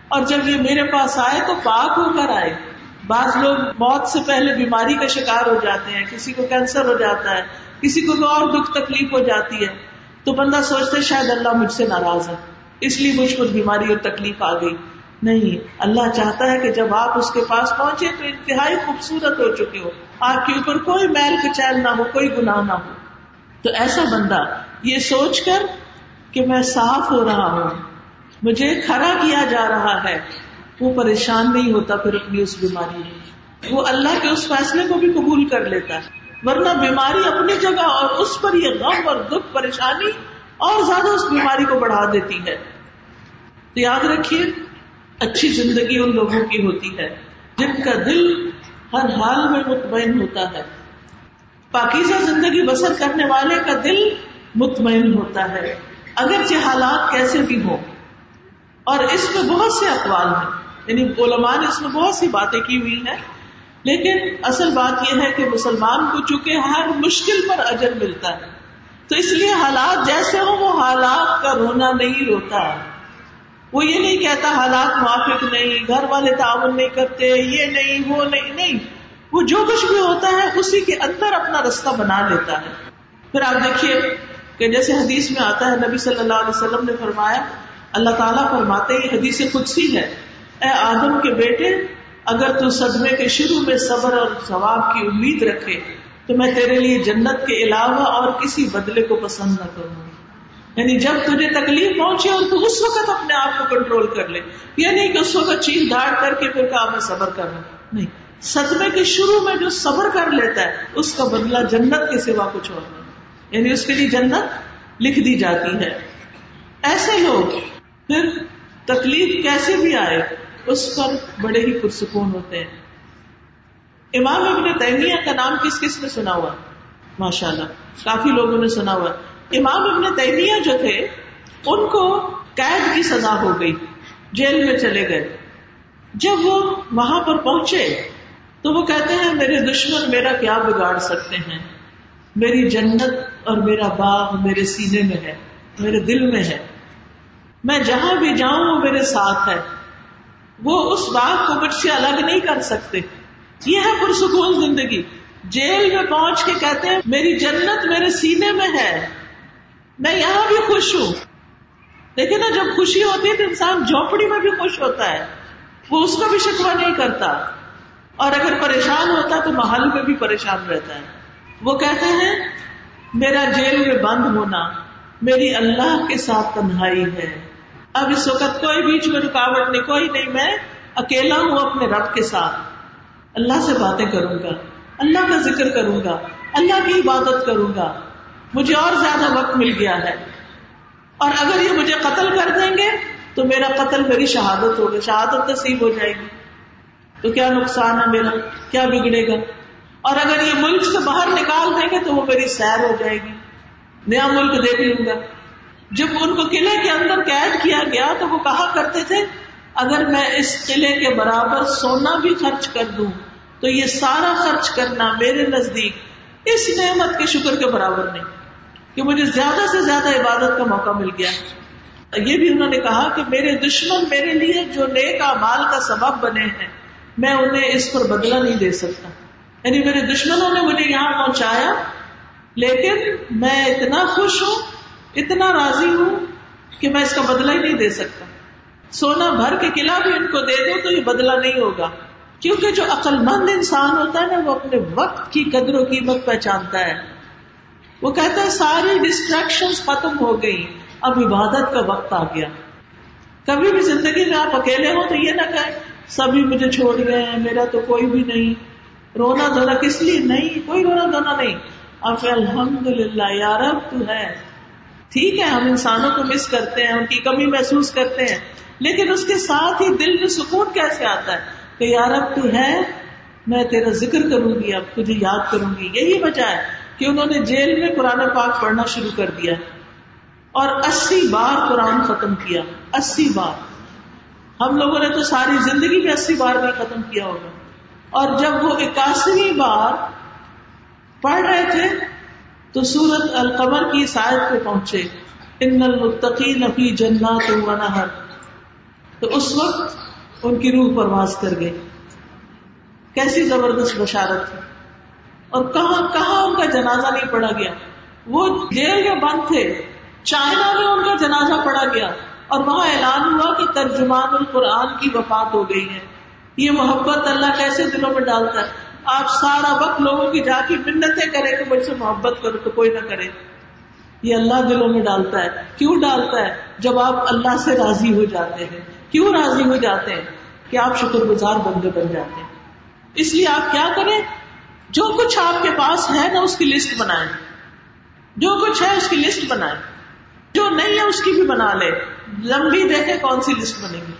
اور جب یہ میرے پاس آئے تو پاک ہو کر آئے۔ بعض لوگ موت سے پہلے بیماری کا شکار ہو جاتے ہیں، کسی کو کینسر ہو جاتا ہے، کسی کو اور دکھ تکلیف ہو جاتی ہے۔ تو بندہ سوچتے شاید اللہ مجھ سے ناراض ہے، اس لیے مجھ کو بیماری اور تکلیف آ گئی۔ نہیں، اللہ چاہتا ہے کہ جب آپ اس کے پاس پہنچے تو انتہائی خوبصورت ہو چکے ہو۔ آپ کے اوپر کوئی میل کچیل نہ ہو، کوئی گناہ نہ ہو۔ تو ایسا بندہ یہ سوچ کر کہ میں صاف ہو رہا ہوں، مجھے کھڑا کیا جا رہا ہے، وہ پریشان نہیں ہوتا پھر اپنی اس بیماری میں۔ وہ اللہ کے اس فیصلے کو بھی قبول کر لیتا ہے، ورنہ بیماری اپنی جگہ اور اس پر یہ غم اور دکھ، پریشانی اور زیادہ اس بیماری کو بڑھا دیتی ہے۔ تو یاد رکھیے، اچھی زندگی ان لوگوں کی ہوتی ہے جن کا دل ہر حال میں مطمئن ہوتا ہے۔ پاکیزہ زندگی بسر کرنے والے کا دل مطمئن ہوتا ہے، اگرچہ حالات کیسے بھی ہوں۔ اور اس میں بہت سے اقوال ہیں۔ یعنی علماء نے اس میں بہت سی باتیں کی ہوئی ہیں۔ لیکن اصل بات یہ ہے کہ مسلمان کو چونکہ ہر مشکل پر اجر ملتا ہے، تو اس لیے حالات جیسے ہوں، وہ حالات کا رونا نہیں روتا۔ وہ یہ نہیں کہتا حالات موافق نہیں، گھر والے تعاون نہیں کرتے، یہ نہیں، وہ نہیں نہیں۔ وہ جو کچھ بھی ہوتا ہے اسی کے اندر اپنا رستہ بنا لیتا ہے۔ پھر آپ دیکھیے کہ جیسے حدیث میں آتا ہے، نبی صلی اللہ علیہ وسلم نے فرمایا، اللہ تعالیٰ فرماتے یہ حدیث خود سی ہے۔ اے آدم کے بیٹے، اگر تو صدمے کے شروع میں صبر اور ثواب کی امید رکھے، تو میں تیرے لیے جنت کے علاوہ اور کسی بدلے کو پسند نہ کروں۔ یعنی جب تجھے تکلیف پہنچے اور تو اس وقت اپنے آپ کو کنٹرول کر لے۔ یہ نہیں کہ اس وقت چیز داڑ کر کے پھر کہا، میں صبر کر رہا ہوں۔ نہیں۔ صدمے کے شروع میں جو صبر کر لیتا ہے، اس کا بدلہ جنت کے سوا کچھ اور نہیں۔ یعنی اس کے لیے جنت لکھ دی جاتی ہے۔ ایسے لوگ، پھر تکلیف کیسے بھی آئے، اس پر بڑے ہی پرسکون ہوتے ہیں۔ امام ابن تیمیہ کا نام کس کس نے سنا ہوا؟ ماشاء اللہ کافی لوگوں نے سنا ہوا۔ امام ابن تیمیہ جو تھے، ان کو قید کی سزا ہو گئی، جیل میں چلے گئے۔ جب وہ وہاں پر پہنچے تو وہ کہتے ہیں، میرے دشمن میرا کیا بگاڑ سکتے ہیں؟ میری جنت اور میرا باغ میرے سینے میں ہے، میرے دل میں ہے۔ میں جہاں بھی جاؤں وہ میرے ساتھ ہے۔ وہ اس بات کو مجھ سے الگ نہیں کر سکتے۔ یہ ہے پرسکون زندگی۔ جیل میں پہنچ کے کہتے ہیں، میری جنت میرے سینے میں ہے۔ میں یہاں بھی خوش ہوں۔ لیکن نا، جب خوشی ہوتی ہے تو انسان جھونپڑی میں بھی خوش ہوتا ہے۔ وہ اس کا بھی شکوا نہیں کرتا۔ اور اگر پریشان ہوتا تو محل میں بھی پریشان رہتا ہے۔ وہ کہتے ہیں، میرا جیل میں بند ہونا میری اللہ کے ساتھ تنہائی ہے۔ اب اس وقت کوئی بیچ میں رکاوٹ نہیں، کوئی نہیں، میں اکیلا ہوں اپنے رب کے ساتھ۔ اللہ سے باتیں کروں گا، اللہ کا ذکر کروں گا، اللہ کی عبادت کروں گا۔ مجھے اور زیادہ وقت مل گیا ہے۔ اور اگر یہ مجھے قتل کر دیں گے تو میرا قتل میری شہادت ہوگا شہادت نصیب ہو جائے گی۔ تو کیا نقصان ہے میرا؟ کیا بگڑے گا؟ اور اگر یہ ملک سے باہر نکال دیں گے تو وہ میری سیر ہو جائے گی۔ نیا ملک دیکھ لوں گا۔ جب ان کو قلعے کے اندر قید کیا گیا تو وہ کہا کرتے تھے، اگر میں اس قلعے کے برابر سونا بھی خرچ کر دوں، تو یہ سارا خرچ کرنا میرے نزدیک اس نعمت کے شکر کے برابر نہیں۔ کہ مجھے زیادہ سے زیادہ عبادت کا موقع مل گیا۔ یہ بھی انہوں نے کہا کہ میرے دشمن میرے لیے جو نیک مال کا سبب بنے ہیں میں انہیں اس پر بدلہ نہیں دے سکتا۔ یعنی میرے دشمنوں نے مجھے یہاں پہنچایا، لیکن میں اتنا خوش ہوں، اتنا راضی ہوں کہ میں اس کا بدلہ ہی نہیں دے سکتا۔ سونا بھر کے قلعہ بھی ان کو دے دو تو یہ بدلہ نہیں ہوگا۔ کیونکہ جو عقل مند انسان ہوتا ہے نا، وہ اپنے وقت کی قدر و قیمت پہچانتا ہے۔ وہ کہتا ہے، ساری ڈسٹریکشن ختم ہو گئی اب عبادت کا وقت آ گیا۔ کبھی بھی زندگی میں آپ اکیلے ہو تو یہ نہ کہ سبھی مجھے چھوڑ گئے ہیں، میرا تو کوئی بھی نہیں۔ رونا دھونا کس لیے؟ نہیں، کوئی رونا دھونا نہیں۔ اب الحمد للہ یار تو ہے۔ ٹھیک ہے، ہم انسانوں کو مس کرتے ہیں، ان کی کمی محسوس کرتے ہیں۔ لیکن اس کے ساتھ ہی دل میں سکون کیسے آتا ہے؟ کہ یار اب تو ہے، میں تیرا ذکر کروں گی، اب تجھے یاد کروں گی۔ یہی وجہ ہے کہ انہوں نے جیل میں قرآن پاک پڑھنا شروع کر دیا۔ اور اسی بار قرآن ختم کیا۔ اسی بار۔ ہم لوگوں نے تو ساری زندگی میں اسی بار میں ختم کیا ہوگا۔ اور جب وہ اکاسویں بار پڑھ رہے تھے، تو سورت القمر کی سائد پہ پہنچے، ان المتقین فی جنات و نہر تو اس وقت ان کی روح پرواز کر گئی کیسی زبردست بشارت تھی۔ اور کہاں کہاں ان کا جنازہ نہیں پڑا گیا۔ وہ جیل میں بند تھے، چائنا میں ان کا جنازہ پڑا گیا۔ اور وہاں اعلان ہوا کہ ترجمان القرآن کی وفات ہو گئی ہے۔ یہ محبت اللہ کیسے دلوں میں ڈالتا ہے؟ آپ سارا وقت لوگوں کی جا کی منتیں کریں کہ مجھ سے محبت کرو تو کوئی نہ کرے۔ یہ اللہ دلوں میں ڈالتا ہے۔ کیوں ڈالتا ہے؟ جب آپ اللہ سے راضی ہو جاتے ہیں۔ کیوں راضی ہو جاتے ہیں؟ کہ آپ شکر گزار بندے بن جاتے ہیں۔ اس لیے آپ کیا کریں؟ جو کچھ آپ کے پاس ہے نا اس کی لسٹ بنائیں۔ جو کچھ ہے اس کی لسٹ بنائیں۔ جو نہیں ہے اس کی بھی بنا لے لمبی دیکھے کون سی لسٹ بنے گی۔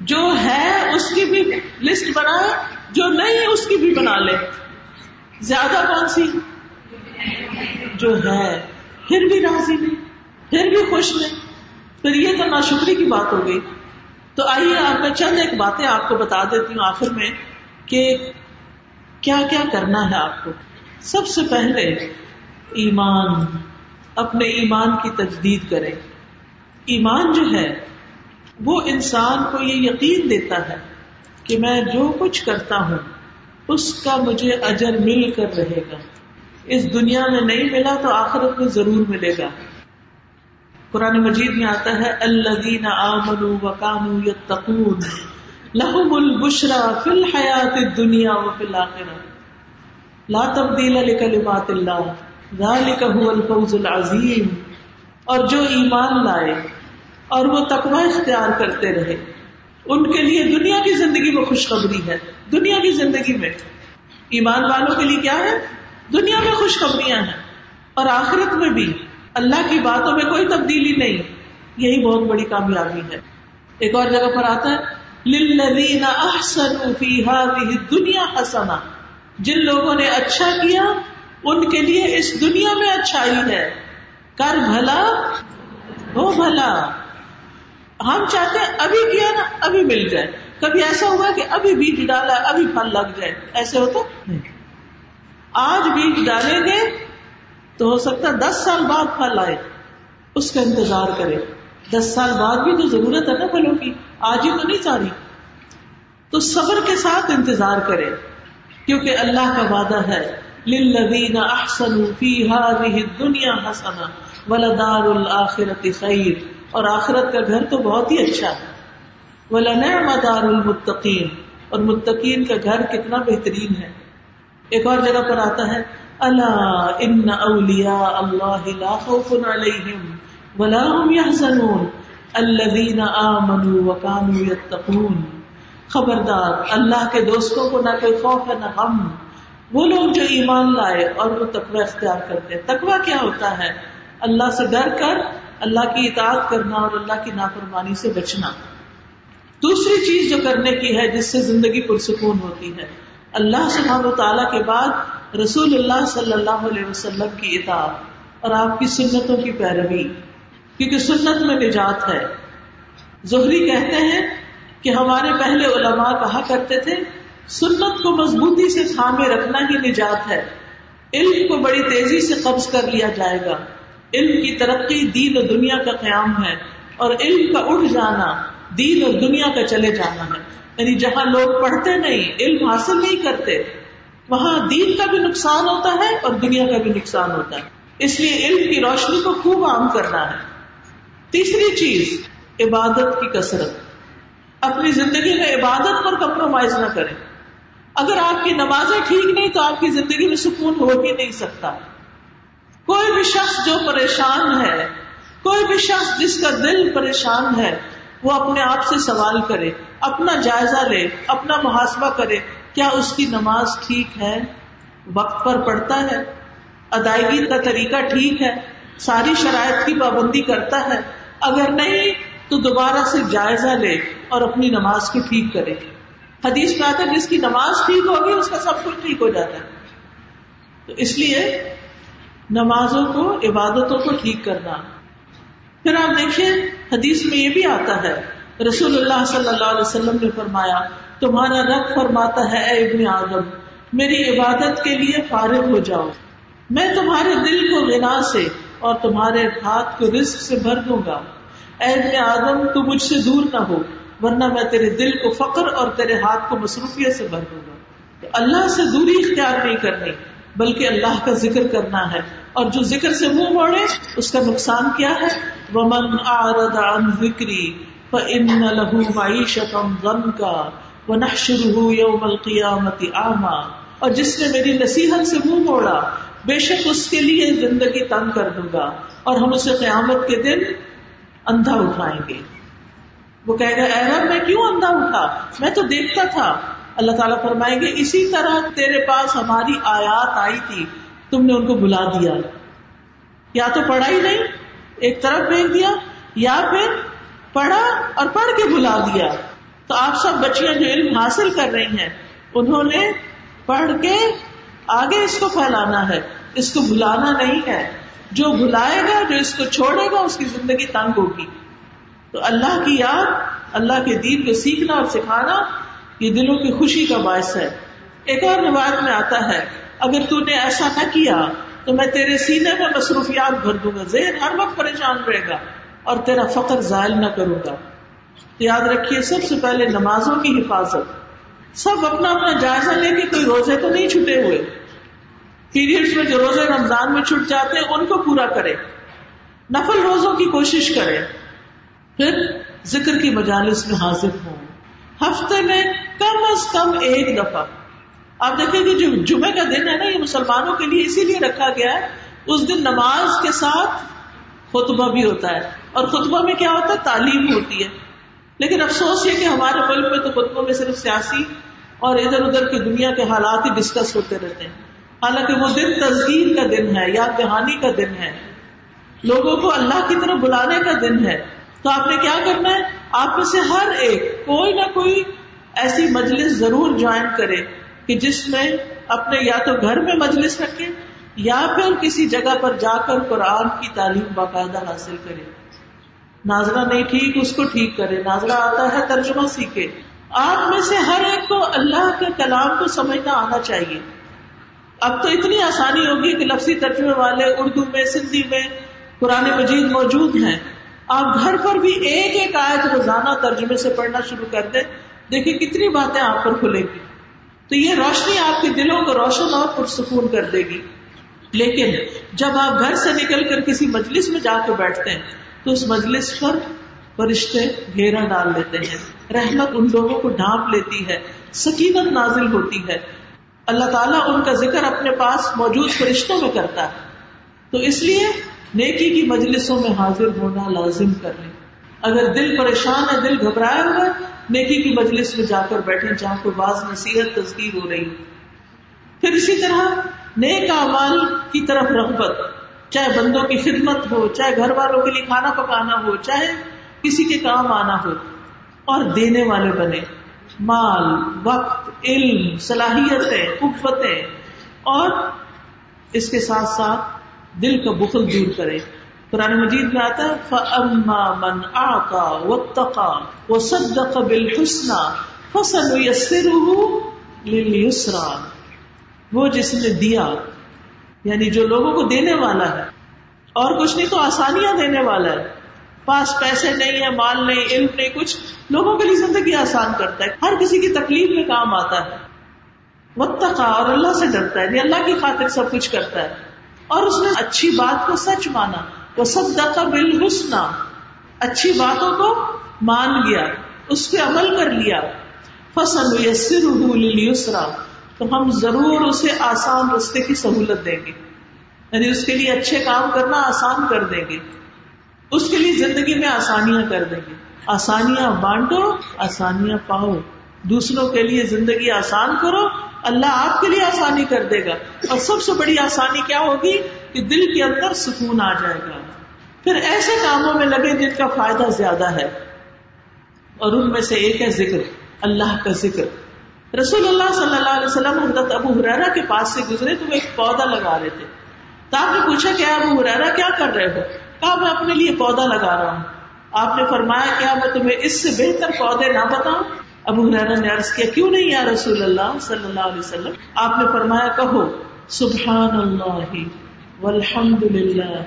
جو ہے اس کی بھی لسٹ بنائے جو نہیں ہے اس کی بھی بنا لے۔ زیادہ کون سی؟ جو ہے۔ پھر بھی راضی نہیں، پھر بھی خوش نہیں۔ پھر یہ تو ناشکری کی بات ہو گئی۔ تو آئیے آپ میں چند ایک باتیں آپ کو بتا دیتی ہوں آخر میں کہ کیا کیا کرنا ہے آپ کو۔ سب سے پہلے ایمان، اپنے ایمان کی تجدید کریں۔ ایمان جو ہے، وہ انسان کو یہ یقین دیتا ہے کہ میں جو کچھ کرتا ہوں، اس کا مجھے اجر مل کر رہے گا۔ اس دنیا میں نہیں ملا تو آخرت میں ضرور ملے گا۔ قرآن مجید میں آتا ہے اللہ آمنوا وکانوا یتقون لہم البشرا فی الحیات الدنیا و فی الاخرہ۔ لا تبدیل لکلمات اللہ، ذالک هو الفوز العظیم۔ اور جو ایمان لائے اور وہ تقوی اختیار کرتے رہے۔ ان کے لیے دنیا کی زندگی میں خوشخبری ہے۔ دنیا کی زندگی میں۔ ایمان والوں کے لیے کیا ہے؟ دنیا میں خوشخبریاں ہیں۔ اور آخرت میں بھی۔ اللہ کی باتوں میں کوئی تبدیلی نہیں۔ یہی بہت بڑی کامیابی ہے۔ ایک اور جگہ پر آتا ہے۔ دنیا حسنا جن لوگوں نے اچھا کیا، ان کے لیے اس دنیا میں اچھائی ہے۔ کر بھلا ہو بھلا۔ ہم چاہتے ہیں ابھی کیا نا، ابھی مل جائے۔ کبھی ایسا ہوا کہ ابھی بیج ڈالا، ابھی پھل لگ جائے۔ ایسے ہوتا نہیں۔ آج بیج ڈالیں گے تو ہو سکتا ہے دس سال بعد پھل آئے، اس کا انتظار کرے۔ دس سال بعد بھی تو ضرورت ہے نا پھلوں کی۔ آج ہی تو نہیں چاہ رہی تو صبر کے ساتھ انتظار کرے، کیونکہ اللہ کا وعدہ ہے۔ للذین احسنوا فی هذه الدنیا حسنا ولدار الاخرۃ خیر۔ اور آخرت کا گھر تو بہت ہی اچھا ہے۔ ولنعم دار المتقین۔ اور متقین کا گھر کتنا بہترین ہے۔ ایک اور جگہ پر آتا ہے اللہ ان اولیاء اللہ لا خوف علیہم ولا هم يحزنون الذين آمنوا وكانوا يتقون خبردار، اللہ کے دوستوں کو نہ کوئی خوف ہے، نہ غم۔ وہ لوگ جو ایمان لائے اور وہ تقوی اختیار کرتے تقوی کیا ہوتا ہے؟ اللہ سے ڈر کر، اللہ کی اطاعت کرنا اور اللہ کی نافرمانی سے بچنا۔ دوسری چیز جو کرنے کی ہے، جس سے زندگی پرسکون ہوتی ہے۔ اللہ سبحانہ تعالیٰ کے بعد رسول اللہ صلی اللہ علیہ وسلم کی اطاعت اور آپ کی سنتوں کی پیروی۔ کیونکہ سنت میں نجات ہے۔ زہری کہتے ہیں کہ ہمارے پہلے علماء کہا کرتے تھے سنت کو مضبوطی سے تھامے رکھنا ہی نجات ہے۔ علم کو بڑی تیزی سے قبض کر لیا جائے گا۔ علم کی ترقی دین و دنیا کا قیام ہے اور علم کا اٹھ جانا دین اور دنیا کا چلے جانا ہے۔ یعنی جہاں لوگ پڑھتے نہیں، علم حاصل نہیں کرتے، وہاں دین کا بھی نقصان ہوتا ہے اور دنیا کا بھی نقصان ہوتا ہے۔ اس لیے علم کی روشنی کو خوب عام کرنا ہے۔ تیسری چیز، عبادت کی کثرت۔ اپنی زندگی میں عبادت پر کمپرومائز نہ کریں۔ اگر آپ کی نمازیں ٹھیک نہیں تو آپ کی زندگی میں سکون ہو بھی نہیں سکتا۔ کوئی بھی شخص جو پریشان ہے، کوئی بھی شخص جس کا دل پریشان ہے، وہ اپنے آپ سے سوال کرے، اپنا جائزہ لے، اپنا محاسبہ کرے، کیا اس کی نماز ٹھیک ہے؟ وقت پر پڑھتا ہے، ادائیگی کا طریقہ ٹھیک ہے، ساری شرائط کی پابندی کرتا ہے۔ اگر نہیں تو دوبارہ سے جائزہ لے اور اپنی نماز کو ٹھیک کرے۔ حدیث میں آتا ہے جس کی نماز ٹھیک ہوگی، اس کا سب کچھ ٹھیک ہو جاتا ہے۔ تو اس لیے نمازوں کو، عبادتوں کو ٹھیک کرنا۔ پھر آپ دیکھیے حدیث میں یہ بھی آتا ہے، رسول اللہ صلی اللہ علیہ وسلم نے فرمایا، تمہارا رب فرماتا ہے، اے ابن آدم، میری عبادت کے لیے فارغ ہو جاؤ۔ میں تمہارے دل کو غنا سے اور تمہارے ہاتھ کو رزق سے بھر دوں گا۔ اے ابن آدم، تو مجھ سے دور نہ ہو۔ ورنہ میں تیرے دل کو فخر اور تیرے ہاتھ کو مصروفیت سے بھر دوں گا۔ تو اللہ سے دوری اختیار نہیں کرنی، بلکہ اللہ کا ذکر کرنا ہے۔ اور جو ذکر سے منہ موڑے، اس کا نقصان کیا ہے؟ ومن اعرض عن ذکری فان له معیشتا ضنکا ونحشره يوم القیامت اعما اور جس نے میری نصیحت سے منہ موڑا، بے شک اس کے لیے زندگی تنگ کر دوں گا۔ اور ہم اسے قیامت کے دن اندھا اٹھائیں گے۔ وہ کہے گا، اے رب، میں کیوں اندھا اٹھا میں تو دیکھتا تھا۔ اللہ تعالیٰ فرمائیں گے، اسی طرح تیرے پاس ہماری آیات آئی تھی، تم نے ان کو بلا دیا۔ یا تو پڑھا ہی نہیں، ایک طرف بھیج دیا، یا پھر پڑھا اور پڑھ کے بلا دیا۔ تو آپ سب بچیاں جو علم حاصل کر رہی ہیں، انہوں نے پڑھ کے آگے اس کو پھیلانا ہے۔ اس کو بلانا نہیں ہے۔ جو بلائے گا، جو اس کو چھوڑے گا، اس کی زندگی تنگ ہوگی۔ تو اللہ کی یاد، اللہ کے دین کو سیکھنا اور سکھانا یہ دلوں کی خوشی کا باعث ہے۔ ایک اور روایت میں آتا ہے، اگر تو نے ایسا نہ کیا تو میں تیرے سینے میں مصروفیات بھر دوں گا ذہن ہر وقت پریشان رہے گا اور تیرا فخر ظاہر نہ کروں گا۔ تو یاد رکھیے، سب سے پہلے نمازوں کی حفاظت۔ سب اپنا اپنا جائزہ لے کے کوئی روزے تو نہیں چھٹے ہوئے۔ پیریڈس میں جو روزے رمضان میں چھٹ جاتے ہیں، ان کو پورا کرے۔ نفل روزوں کی کوشش کرے۔ پھر ذکر کی مجالس میں حاضر ہوں۔ ہفتے میں کم از کم ایک دفعہ۔ آپ دیکھیں کہ جو جمعے کا دن ہے نا، یہ مسلمانوں کے لیے اسی لیے رکھا گیا ہے۔ اس دن نماز کے ساتھ خطبہ بھی ہوتا ہے۔ اور خطبہ میں کیا ہوتا ہے؟ تعلیم ہوتی ہے۔ لیکن افسوس یہ کہ ہمارے ملک میں تو خطبوں میں صرف سیاسی اور ادھر ادھر کی دنیا کے حالات ہی ڈسکس ہوتے رہتے ہیں۔ حالانکہ وہ دن تصدیق کا دن ہے، یاد دہانی کا دن ہے۔ لوگوں کو اللہ کی طرف بلانے کا دن ہے۔ تو آپ نے کیا کرنا ہے؟ آپ میں سے ہر ایک کوئی نہ کوئی ایسی مجلس ضرور جوائن کرے کہ جس میں اپنے یا تو گھر میں مجلس رکھے یا پھر کسی جگہ پر جا کر قرآن کی تعلیم باقاعدہ حاصل کرے۔ ناظرہ نہیں ٹھیک، اس کو ٹھیک کرے۔ ناظرہ آتا ہے، ترجمہ سیکھے۔ آپ میں سے ہر ایک کو اللہ کے کلام کو سمجھنا آنا چاہیے۔ اب تو اتنی آسانی ہوگی کہ لفظی ترجمے والے اردو میں، سندھی میں، قرآن مجید موجود ہیں۔ آپ گھر پر بھی ایک ایک آیت روزانہ ترجمے سے پڑھنا شروع کر دیں، دیکھیں کتنی باتیں آپ پر کھلے گی۔ تو یہ روشنی آپ کے دلوں کو روشن اور پرسکون کر دے گی۔ لیکن جب آپ گھر سے نکل کر کسی مجلس میں جا کے بیٹھتے ہیں، تو اس مجلس پر فرشتے گھیرا ڈال لیتے ہیں۔ رحمت ان لوگوں کو ڈھانپ لیتی ہے، سکینت نازل ہوتی ہے۔ اللہ تعالیٰ ان کا ذکر اپنے پاس موجود فرشتوں میں کرتا ہے۔ تو اس لیے نیکی کی مجلسوں میں حاضر ہونا لازم کر لیں۔ اگر دل پریشان ہے، دل گھبرایا ہوا نیکی کی مجلس میں جا کر بیٹھے جہاں کوئی بعض نصیحت تصدیق ہو رہی۔ پھر اسی طرح نیک اعمال کی طرف رغبت، چاہے بندوں کی خدمت ہو، چاہے گھر والوں کے لیے کھانا پکانا ہو، چاہے کسی کے کام آنا ہو۔ اور دینے والے بنے۔ مال، وقت، علم، صلاحیتیں، قوتیں۔ اور اس کے ساتھ ساتھ دل کا بخل دور کرے۔ قرآن مجید میں آتا ہے، فَأَمَّا مَنْ آقا وَاتَّقَا وَصَدَّقَ بِالْحُسْنَا فَسَنُيَسِّرُهُ لِلْيُسْرَى۔ وہ جس نے دیا یعنی جو لوگوں کو دینے والا ہے، اور کچھ نہیں تو آسانیاں دینے والا ہے۔ پاس پیسے نہیں ہے مال نہیں، علم نہیں، کچھ لوگوں کے لیے زندگی آسان کرتا ہے۔ ہر کسی کی تکلیف میں کام آتا ہے۔ متقا اور اللہ سے ڈرتا ہے یعنی اللہ کی خاطر سب کچھ کرتا ہے۔ اور اس نے اچھی بات کو سچ مانا۔ وہ سب دقا بل اچھی باتوں کو مان گیا اس پہ عمل کر لیا۔ فصل یسرا تو ہم ضرور اسے آسان رستے کی سہولت دیں گے۔ یعنی اس کے لیے اچھے کام کرنا آسان کر دیں گے۔ اس کے لیے زندگی میں آسانیاں کر دیں گے۔ آسانیاں بانٹو، آسانیاں پاؤ۔ دوسروں کے لیے زندگی آسان کرو اللہ آپ کے لیے آسانی کر دے گا۔ اور سب سے بڑی آسانی کیا ہوگی کہ دل کے اندر سکون آ جائے گا۔ پھر ایسے کاموں میں لگے جن کا فائدہ زیادہ ہے۔ اور ان میں سے ایک ہے ذکر، اللہ کا ذکر۔ رسول اللہ صلی اللہ علیہ وسلم حضرت ابو حرارا کے پاس سے گزرے تو وہ ایک پودا لگا رہے تھے۔ تو آپ نے پوچھا کہ ابو حرارا کیا کر رہے ہو؟ کہا، میں اپنے لیے پودا لگا رہا ہوں۔ آپ نے فرمایا، کیا میں تمہیں اس سے بہتر پودے نہ بتاؤں؟ ابو حرارا نے عرض کیا، کیوں نہیں یا رسول اللہ صلی اللہ علیہ وسلم؟ آپ نے فرمایا، کہو سبحان اللہ والحمد للہ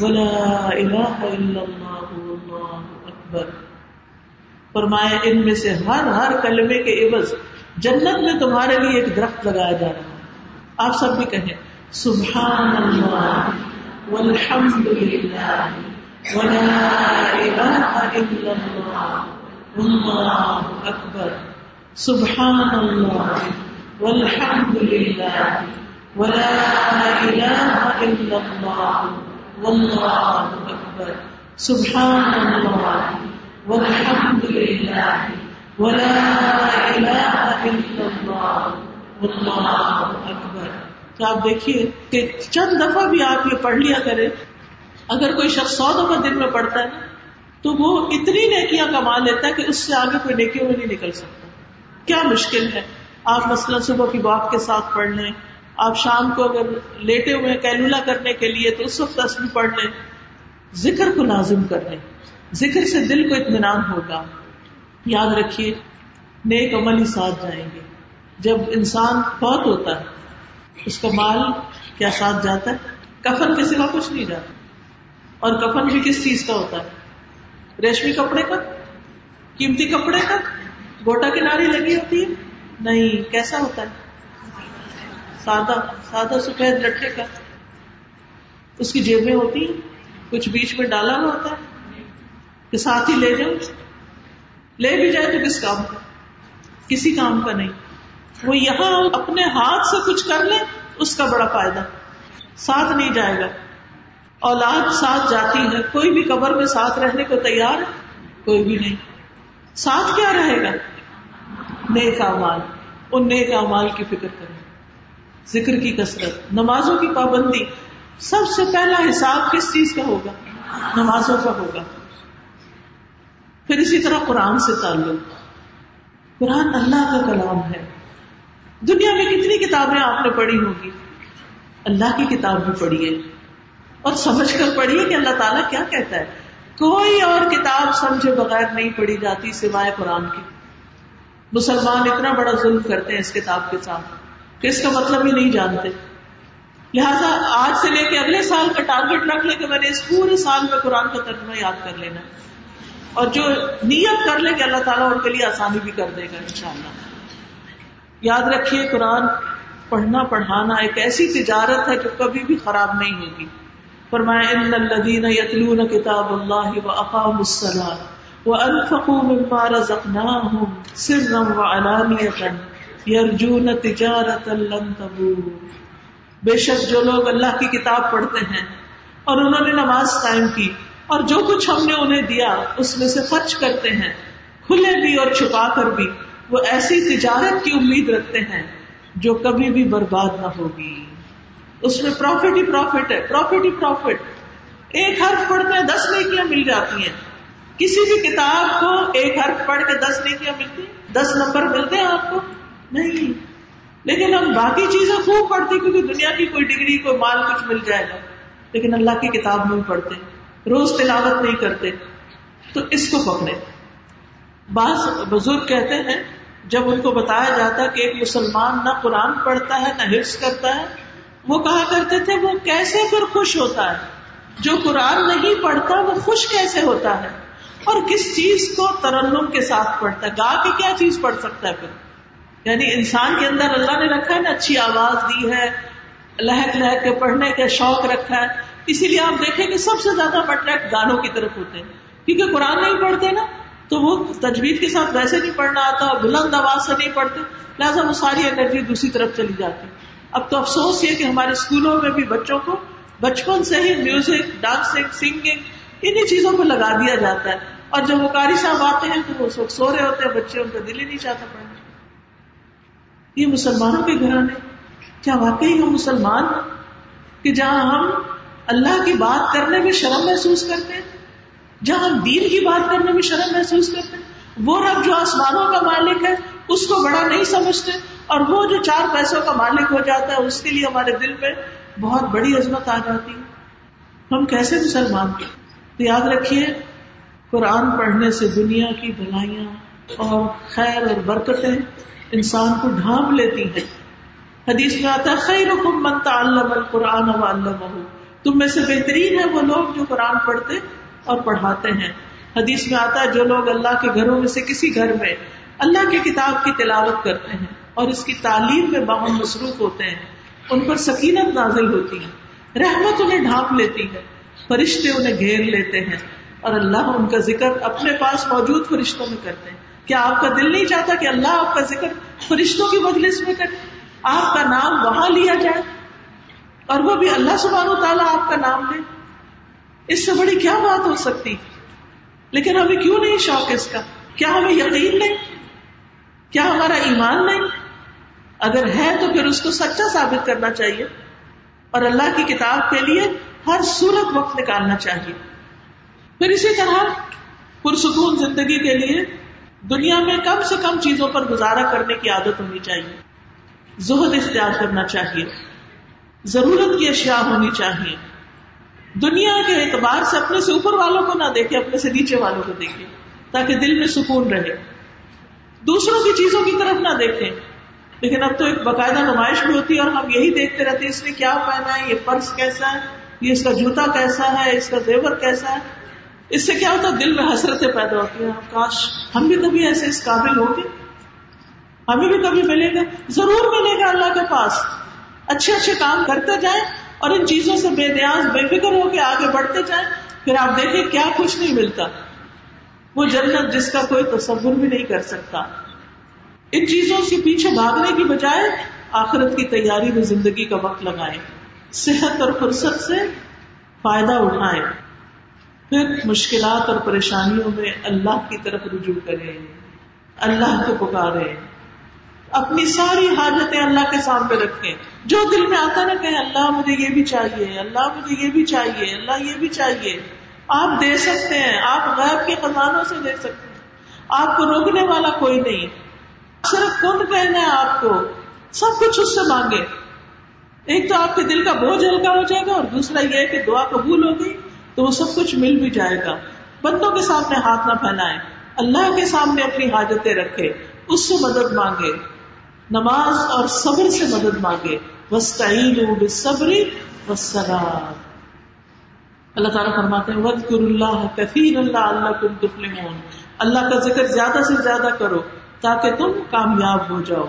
ولا الہ الا اللہ واللہ اکبر۔ فرمایا، ان میں سے ہر ہر کلمے کے عوض جنت میں تمہارے لیے ایک درخت لگایا جا رہا ہے۔ آپ سب بھی کہیں سبحان اللہ والحمد للہ ولا الہ الا اللہ اللہ اکبر سبحان اللہ والحمد للہ ولا الہ الا اللہ واللہ اکبر سبحان اللہ والحمد للہ ولا الہ الا اللہ واللہ اکبر تو آپ دیکھیے کہ چند دفعہ بھی آپ یہ پڑھ لیا کریں۔ اگر کوئی شخص سو دفعہ دن میں پڑھتا ہے نا تو وہ اتنی نیکیاں کما لیتا ہے کہ اس سے آگے کوئی نیکیوں میں نہیں نکل سکتا۔ کیا مشکل ہے؟ آپ مثلاً صبح کی باپ کے ساتھ پڑھ لیں، آپ شام کو اگر لیٹے ہوئے کیلولا کرنے کے لیے تو اس وقت تصویر پڑھ لیں۔ ذکر کو لازم کر لیں۔ ذکر سے دل کو اطمینان ہوگا۔ یاد رکھیے، نیک عمل ہی ساتھ جائیں گے۔ جب انسان بہت ہوتا ہے، اس کا مال کیا ساتھ جاتا ہے؟ کفن کے سوا کچھ نہیں جاتا۔ اور کفن بھی کس چیز کا ہوتا ہے؟ ریشمی کپڑے کا قیمتی کپڑے کا گوٹا کناری لگی ہوتی ہے؟ نہیں، کیسا ہوتا ہے؟ سادہ سادہ سفید لٹے کا۔ اس کی جیبیں ہوتی ہیں؟ کچھ بیچ میں ڈالا ہوا ہوتا ہے؟ کہ ساتھ ہی لے جاؤ۔ لے بھی جائے تو کس کام کا؟ کسی کام کا نہیں۔ وہ یہاں اپنے ہاتھ سے کچھ کر لے، اس کا بڑا فائدہ۔ ساتھ نہیں جائے گا۔ اولاد ساتھ جاتی ہے، کوئی بھی قبر میں ساتھ رہنے کو تیار ہے؟ کوئی بھی نہیں۔ ساتھ کیا رہے گا؟ نیک امال ان نیک امال کی فکر کریں۔ ذکر کی کثرت، نمازوں کی پابندی۔ سب سے پہلا حساب کس چیز کا ہوگا؟ نمازوں کا ہوگا۔ پھر اسی طرح قرآن سے تعلق۔ قرآن اللہ کا کلام ہے۔ دنیا میں کتنی کتابیں آپ نے پڑھی ہوگی اللہ کی کتاب بھی پڑھی ہے۔ اور سمجھ کر پڑھیے کہ اللہ تعالیٰ کیا کہتا ہے۔ کوئی اور کتاب سمجھے بغیر نہیں پڑھی جاتی سوائے قرآن کی۔ مسلمان اتنا بڑا ظلم کرتے ہیں اس کتاب کے ساتھ کہ اس کا مطلب ہی نہیں جانتے۔ لہذا آج سے لے کے اگلے سال کا ٹارگیٹ رکھ لے کہ میں نے اس پورے سال میں قرآن کا ترجمہ یاد کر لینا اور جو نیت کر لے کہ اللہ تعالیٰ ان کے لیے آسانی بھی کر دے گا انشاءاللہ۔ یاد رکھیے قرآن پڑھنا پڑھانا ایک ایسی تجارت ہے جو کبھی بھی خراب نہیں ہوگی۔ فرمایا، ان الذين يتلون كتاب الله واقاموا الصلاه وانفقوا مما رزقناهم سرا وعلانيه يرجون تجارة لن تبور. بے شک جو لوگ اللہ کی کتاب پڑھتے ہیں اور انہوں نے نماز قائم کی اور جو کچھ ہم نے انہیں دیا، اس میں سے خرچ کرتے ہیں، کھلے بھی اور چھپا کر بھی، وہ ایسی تجارت کی امید رکھتے ہیں جو کبھی بھی برباد نہ ہوگی۔ اس میں پروفٹ ہی پروفٹ ہے پروفٹ ہی پروفٹ ایک حرف پڑھتے ہیں دس نیکیاں مل جاتی ہیں. کسی بھی کتاب کو ایک حرف پڑھ کے دس نیکیاں ملتی دس نمبر ملتے ہیں آپ کو. نہیں. لیکن ہم باقی چیزیں خوب پڑھتے کیونکہ دنیا کی کوئی ڈگری، کوئی مال کچھ مل جائے گا. لیکن اللہ کی کتاب نہیں پڑھتے. روز تلاوت نہیں کرتے. تو اس کو پکڑے. بعض بزرگ کہتے ہیں، جب ان کو بتایا جاتا ہے کہ ایک مسلمان نہ قرآن پڑھتا ہے، نہ حفظ کرتا ہے وہ کہا کرتے تھے، وہ کیسے پھر خوش ہوتا ہے؟ جو قرآن نہیں پڑھتا، وہ خوش کیسے ہوتا ہے؟ اور کس چیز کو ترنم کے ساتھ پڑھتا ہے؟ گا کے کیا چیز پڑھ سکتا ہے پھر؟ یعنی انسان کے اندر اللہ نے رکھا ہے نا، اچھی آواز دی ہے، لہک لہک کے پڑھنے کا شوق رکھا ہے۔ اسی لیے آپ دیکھیں کہ سب سے زیادہ اٹریکٹ گانوں کی طرف ہوتے ہیں۔ کیونکہ قرآن نہیں پڑھتے نا، تو وہ تجویز کے ساتھ ویسے نہیں پڑھنا آتا، بلند آواز سے نہیں پڑھتے، لہٰذا وہ ساری انرجی دوسری طرف چلی جاتی۔ اب تو افسوس یہ کہ ہمارے اسکولوں میں بھی بچوں کو بچپن سے ہی میوزک ڈانسنگ سنگنگ انہیں چیزوں کو لگا دیا جاتا ہے۔ اور جب وہ کاری صاحب آتے ہیں تو وہ وقت سو رہے ہوتے ہیں، بچے ان کا دل ہی نہیں چاہتا پڑھنے یہ مسلمانوں کے گھرانے کیا واقعی ہم مسلمان ہیں؟ کہ جہاں ہم اللہ کی بات کرنے میں شرم محسوس کرتے ہیں، جہاں ہم دین کی بات کرنے میں شرم محسوس کرتے ہیں، وہ رب جو آسمانوں کا مالک ہے، اس کو بڑا نہیں سمجھتے۔ اور وہ جو چار پیسوں کا مالک ہو جاتا ہے، اس کے لیے ہمارے دل میں بہت بڑی عظمت آ جاتی ہے۔ ہم کیسے مسلمان تو یاد رکھیے، قرآن پڑھنے سے دنیا کی بھلائیاں اور خیر اور برکتیں انسان کو ڈھانپ لیتی ہیں۔ حدیث میں آتا ہے خیر من تعلم القرآن وعلمہ تم میں سے بہترین ہے وہ لوگ جو قرآن پڑھتے اور پڑھاتے ہیں۔ حدیث میں آتا ہے، جو لوگ اللہ کے گھروں میں سے کسی گھر میں اللہ کی کتاب کی تلاوت کرتے ہیں۔ اور اس کی تعلیم میں باہم مصروف ہوتے ہیں، ان پر سکینت نازل ہوتی ہے رحمت انہیں ڈھانپ لیتی ہے فرشتے انہیں گھیر لیتے ہیں، اور اللہ ان کا ذکر اپنے پاس موجود فرشتوں میں کرتے ہیں۔ کیا آپ کا دل نہیں چاہتا کہ اللہ آپ کا ذکر فرشتوں کی مجلس میں کرے؟ آپ کا نام وہاں لیا جائے، اور وہ بھی اللہ سبحانہ و تعالیٰ آپ کا نام لے۔ اس سے بڑی کیا بات ہو سکتی؟ لیکن ہمیں کیوں نہیں شوق اس کا؟ کیا ہمیں یقین نہیں؟ کیا ہمارا ایمان نہیں؟ اگر ہے تو پھر اس کو سچا ثابت کرنا چاہیے اور اللہ کی کتاب کے لیے ہر صورت وقت نکالنا چاہیے۔ پھر اسی طرح پرسکون زندگی کے لیے دنیا میں کم سے کم چیزوں پر گزارا کرنے کی عادت ہونی چاہیے۔ زہد اختیار کرنا چاہیے۔ ضرورت کی اشیاء ہونی چاہیے۔ دنیا کے اعتبار سے اپنے سے اوپر والوں کو نہ دیکھے، اپنے سے نیچے والوں کو دیکھے، تاکہ دل میں سکون رہے۔ دوسروں کی چیزوں کی طرف نہ دیکھیں۔ لیکن اب تو ایک باقاعدہ نمائش بھی ہوتی ہے اور ہم یہی دیکھتے رہتے ہیں، اس نے کیا پہنا ہے، یہ پرس کیسا ہے، یہ اس کا جوتا کیسا ہے، اس کا زیور کیسا ہے۔ اس سے کیا ہوتا ہے، دل میں حسرتیں پیدا ہوتی ہیں۔ کاش ہم بھی کبھی ایسے اس قابل ہوں گے۔ ہمیں بھی کبھی ملے گا۔ ضرور ملے گا اللہ کے پاس۔ اچھے اچھے کام کرتے جائیں اور ان چیزوں سے بے نیاز، بے فکر ہو کے آگے بڑھتے جائیں، پھر آپ دیکھیں کیا کچھ نہیں ملتا۔ وہ جنت جس کا کوئی تصور بھی نہیں کر سکتا۔ ان چیزوں سے پیچھے بھاگنے کی بجائے آخرت کی تیاری میں زندگی کا وقت لگائیں، صحت اور فرصت سے فائدہ اٹھائیں۔ پھر مشکلات اور پریشانیوں میں اللہ کی طرف رجوع کرے اللہ کو پکارے اپنی ساری حاجتیں اللہ کے سامنے رکھے جو دل میں آتا نا کہ اللہ مجھے یہ بھی چاہیے، اللہ مجھے یہ بھی چاہیے، اللہ یہ بھی چاہیے۔ آپ دے سکتے ہیں، آپ غیر کے خزانوں سے دے سکتے ہیں۔ آپ کو روکنے والا کوئی نہیں۔ صرف کن کہنا ہے آپ کو۔ سب کچھ اس سے مانگے۔ ایک تو آپ کے دل کا بوجھ ہلکا ہو جائے گا اور دوسرا یہ ہے کہ دعا قبول ہوگی تو وہ سب کچھ مل بھی جائے گا۔ بندوں کے سامنے ہاتھ نہ پھیلائے اللہ کے سامنے اپنی حاجتیں رکھے۔ اس سے مدد مانگے۔ نماز اور صبر سے مدد مانگے۔ صبری اللہ تعالیٰ فرماتے ہیں ود اللہ کفیر اللہ اللہ اللہ کا ذکر زیادہ سے زیادہ کرو۔ تاکہ تم کامیاب ہو جاؤ۔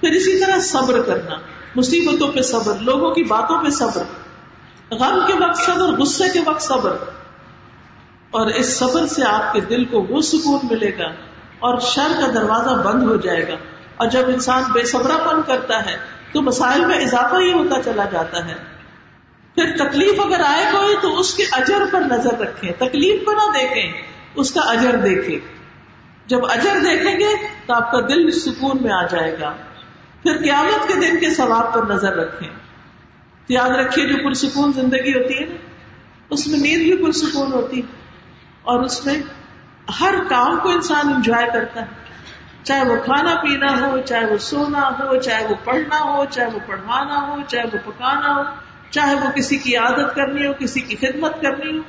پھر اسی طرح صبر کرنا۔ مصیبتوں پہ صبر، لوگوں کی باتوں پہ صبر۔ غم کے وقت صبر، غصے کے وقت صبر۔ اور اس صبر سے آپ کے دل کو وہ سکون ملے گا اور شر کا دروازہ بند ہو جائے گا۔ اور جب انسان بے صبرا پن کرتا ہے، تو مسائل میں اضافہ ہی ہوتا چلا جاتا ہے۔ پھر تکلیف اگر آئے کوئی، تو اس کے اجر پر نظر رکھیں، تکلیف پر نہ دیکھیں، اس کا اجر دیکھیں۔ جب اجر دیکھیں گے تو آپ کا دل سکون میں آ جائے گا۔ پھر قیامت کے دن کے ثواب پر نظر رکھیں۔ تو یاد رکھیے جو پرسکون زندگی ہوتی ہے نا، اس میں نیند بھی پرسکون ہوتی ہے۔ اور اس میں ہر کام کو انسان انجوائے کرتا ہے۔ چاہے وہ کھانا پینا ہو، چاہے وہ سونا ہو، چاہے وہ پڑھنا ہو، چاہے وہ پڑھوانا ہو، چاہے وہ پکانا ہو، چاہے وہ کسی کی عادت کرنی ہو، کسی کی خدمت کرنی ہو،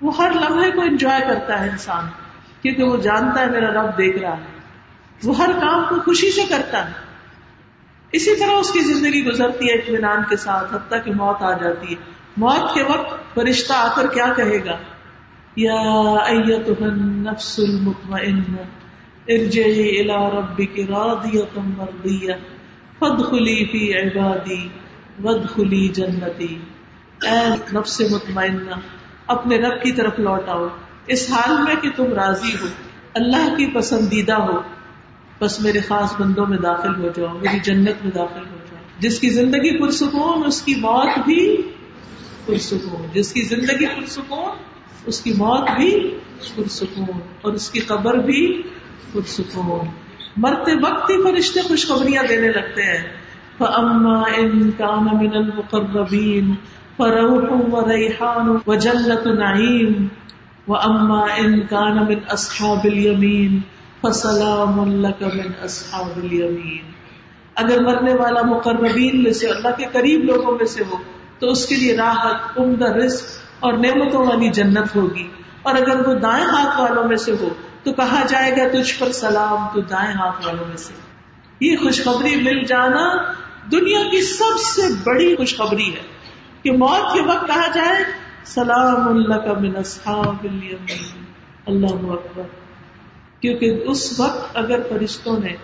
وہ ہر لمحے کو انجوائے کرتا ہے انسان۔ کیونکہ وہ جانتا ہے میرا رب دیکھ رہا ہے۔ وہ ہر کام کو خوشی سے کرتا ہے۔ اسی طرح اس کی زندگی گزرتی ہے اطمینان کے ساتھ، حتیٰ کہ موت آ جاتی ہے۔ موت کے وقت فرشتہ آ کر کیا کہے گا؟ یا نفس المطمئنہ، ارجعی الى ربک راضیۃ مرضیہ، فادخلی فی عبادی، وادخلی جنتی۔ اے نفس مطمئنہ، اپنے رب کی طرف لوٹ آؤ۔ اس حال میں کہ تم راضی ہو، اللہ کی پسندیدہ ہو، بس میرے خاص بندوں میں داخل ہو جاؤ، میری جنت میں داخل ہو جاؤ۔ جس کی زندگی پرسکون، اس کی موت بھی پرسکون۔ جس کی زندگی پرسکون، اس کی موت بھی پرسکون۔ اور اس کی قبر بھی پرسکون۔ مرتے وقت ہی فرشتے خوشخبریاں دینے لگتے ہیں۔ فَأَمَّا إِن كَانَ مِنَ الْمُقَرَّبِينَ فَرَوْحٌ وَرَيْحَانٌ وَجَنَّةُ نَعِيمٌ وَأَمَّا إِن كَانَ مِنْ أَصْحَابِ الْيَمِينَ فسلام اللہ من اصحاب الیمین اگر مرنے والا مقربین میں سے اللہ کے قریب لوگوں میں سے ہو، تو اس کے لیے راحت عمدہ رزق اور نعمتوں والی جنت ہوگی۔ اور اگر وہ دائیں ہاتھ والوں میں سے ہو، تو کہا جائے گا تجھ پر سلام تو دائیں ہاتھ والوں میں سے۔ یہ خوشخبری مل جانا دنیا کی سب سے بڑی خوشخبری ہے کہ موت کے وقت کہا جائے سلام اللہ کا من اصحاب اللہ اکبر۔ کیونکہ اس وقت اگر فرشتوں نے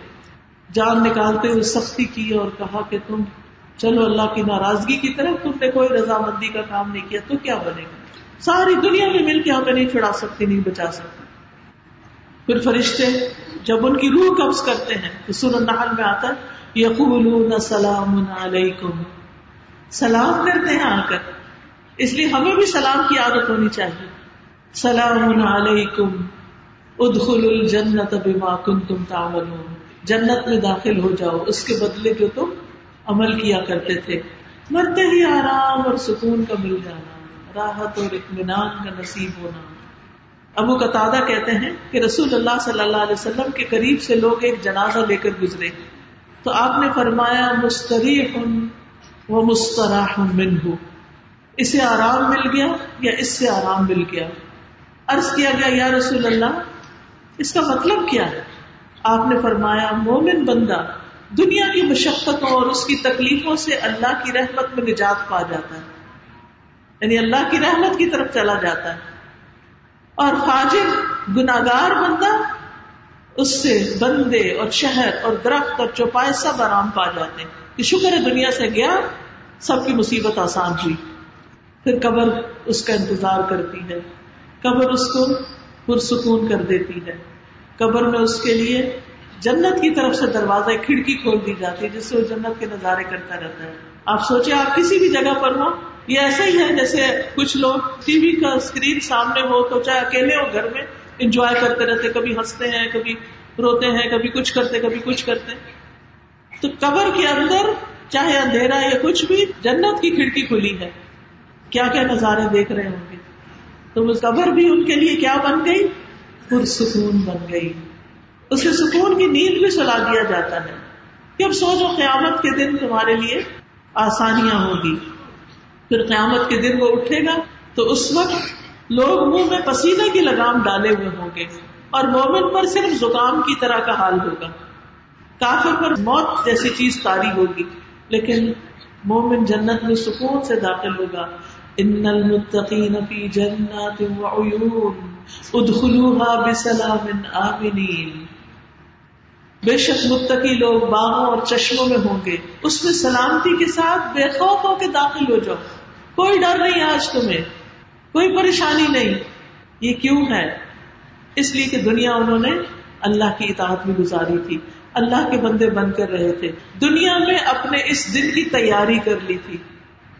جان نکالتے ہوئے سختی کی اور کہا کہ تم چلو اللہ کی ناراضگی کی طرف، تم نے کوئی رضامندی کا کام نہیں کیا، تو کیا بنے گا؟ ساری دنیا میں مل کے ہمیں نہیں چھڑا سکتی نہیں بچا سکتی پھر فرشتے جب ان کی روح قبض کرتے ہیں، تو سور النحل میں آتا ہے یقول سلام علیکم۔ سلام کرتے ہیں آ کر۔ اس لیے ہمیں بھی سلام کی عادت ہونی چاہیے۔ سلام علیکم ادخل الجنت بما کنتم تعملون۔ جنت میں داخل ہو جاؤ۔ اس کے بدلے جو تم عمل کیا کرتے تھے۔ مرتے ہی آرام اور سکون کا مل جانا، راحت اور اطمینان کا نصیب ہونا۔ ابو قطع کہتے ہیں کہ رسول اللہ صلی اللہ علیہ وسلم کے قریب سے لوگ ایک جنازہ لے کر گزرے۔ تو آپ نے فرمایا، مستریح و مستراح من اسے آرام مل گیا یا اس سے آرام مل گیا؟ عرض کیا گیا، یا رسول اللہ، اس کا مطلب کیا ہے? آپ نے فرمایا، مومن بندہ دنیا کی مشقتوں اور اس کی تکلیفوں سے اللہ کی رحمت میں نجات پا جاتا ہے۔ یعنی اللہ کی رحمت کی طرف چلا جاتا ہے۔ اور فاجر گناگار بندہ اس سے بندے اور شہر اور درخت اور چوپائے سب آرام پا جاتے ہیں۔ کہ شکر ہے دنیا سے گیا، سب کی مصیبت آسان ہوئی۔ پھر قبر اس کا انتظار کرتی ہے۔ قبر اس کو پرسکون کر دیتی ہے۔ قبر میں اس کے لیے جنت کی طرف سے دروازہ کھڑکی کھول دی جاتی ہے، جس سے وہ جنت کے نظارے کرتا رہتا ہے۔ آپ سوچے آپ کسی بھی جگہ پر ہو یہ ایسا ہی ہے جیسے کچھ لوگ ٹی وی کا اسکرین سامنے ہو تو چاہے اکیلے ہو گھر میں انجوائے کرتے رہتے، کبھی ہنستے ہیں، کبھی روتے ہیں، کبھی کچھ کرتے، کبھی کچھ کرتے۔ تو قبر کے اندر چاہے اندھیرا یا کچھ بھی، جنت کی کھڑکی کھلی ہے۔ کیا کیا نظارے دیکھ رہے ہوں گے؟ تو وہ قبر بھی ان کے لیے کیا بن گئی؟ پرسکون بن گئی۔ اسے سکون کی نیند بھی سلا دیا جاتا ہے۔ کہ اب سوچو قیامت کے دن تمہارے لیے آسانیاں ہوگی پھر قیامت کے دن وہ اٹھے گا تو اس وقت لوگ منہ میں پسینے کی لگام ڈالے ہوئے ہوں گے اور مومن پر صرف زکام کی طرح کا حال ہوگا۔ کافر پر موت جیسی چیز تاری ہوگی، لیکن مومن جنت میں سکون سے داخل ہوگا۔ ان المتقین فی جنات وعیون ادخلوها بسلام آمنین۔ بے شک متقی لوگ باغوں اور چشموں میں ہوں گے۔ اس میں سلامتی کے ساتھ بے خوف ہو کے داخل ہو جاؤ۔ کوئی ڈر نہیں آج تمہیں۔ کوئی پریشانی نہیں۔ یہ کیوں ہے؟ اس لیے کہ دنیا انہوں نے اللہ کی اطاعت میں گزاری تھی۔ اللہ کے بندے بن کر رہے تھے۔ دنیا میں اپنے اس دن کی تیاری کر لی تھی۔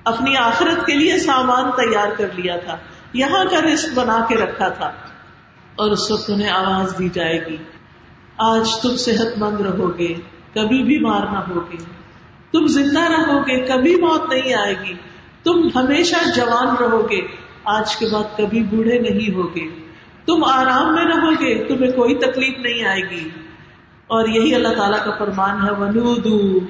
اپنی آخرت کے لیے سامان تیار کر لیا تھا، یہاں کا رسک بنا کے رکھا تھا، اور اس وقت انہیں آواز دی جائے گی۔ آج تم صحت مند رہو گے کبھی بھی مارنا ہوگے۔ تم زندہ رہو گے کبھی موت نہیں آئے گی۔ تم ہمیشہ جوان رہو گے آج کے بعد کبھی بوڑھے نہیں ہوگے۔ تم آرام میں رہو گے تمہیں کوئی تکلیف نہیں آئے گی۔ اور یہی اللہ تعالیٰ کا فرمان ہے، ونودو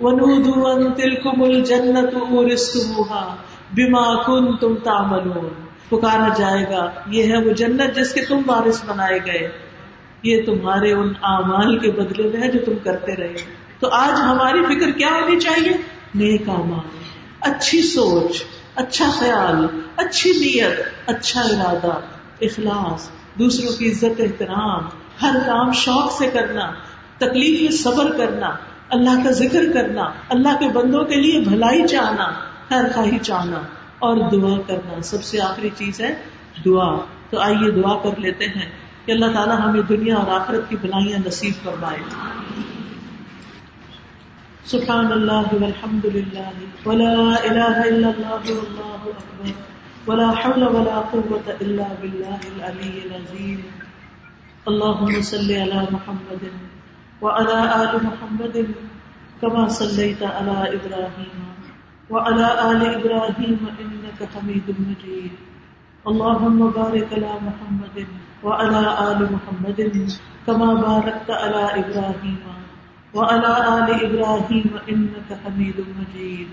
ونودو ان تلکم الجنت اورستموها بما کنتم تعملون۔ پکارا جائے گا، یہ ہے وہ جنت جس کے تم وارث بنائے گئے۔ یہ تمہارے ان اعمال کے بدلے میں ہے جو تم کرتے رہے۔ تو آج ہماری فکر کیا ہونی چاہیے؟ نیک اعمال۔ اچھی سوچ اچھا خیال، اچھی نیت اچھا ارادہ، اخلاص، دوسروں کی عزت، احترام، ہر کام شوق سے کرنا، تکلیف میں صبر کرنا اللہ کا ذکر کرنا، اللہ کے بندوں کے لیے بھلائی چاہنا، خیر خواہی چاہنا اور دعا کرنا۔ سب سے آخری چیز ہے دعا۔ تو آئیے دعا کر لیتے ہیں کہ اللہ تعالیٰ ہمیں دنیا اور آخرت کی بلائیاں نصیب فرمائے۔ سبحان اللہ والحمد للہ ولا الہ الا اللہ واللہ اکبر، ولا حول ولا قوة الا باللہ العلی العظیم۔ اللہم صلی علی محمد وعلى آل محمد كما صليت على إبراهيم وعلى آل إبراهيم إنك حميد مجيد. اللهم بارك على محمد وعلى آل محمد كما باركت على إبراهيم وعلى آل إبراهيم إنك حميد مجيد.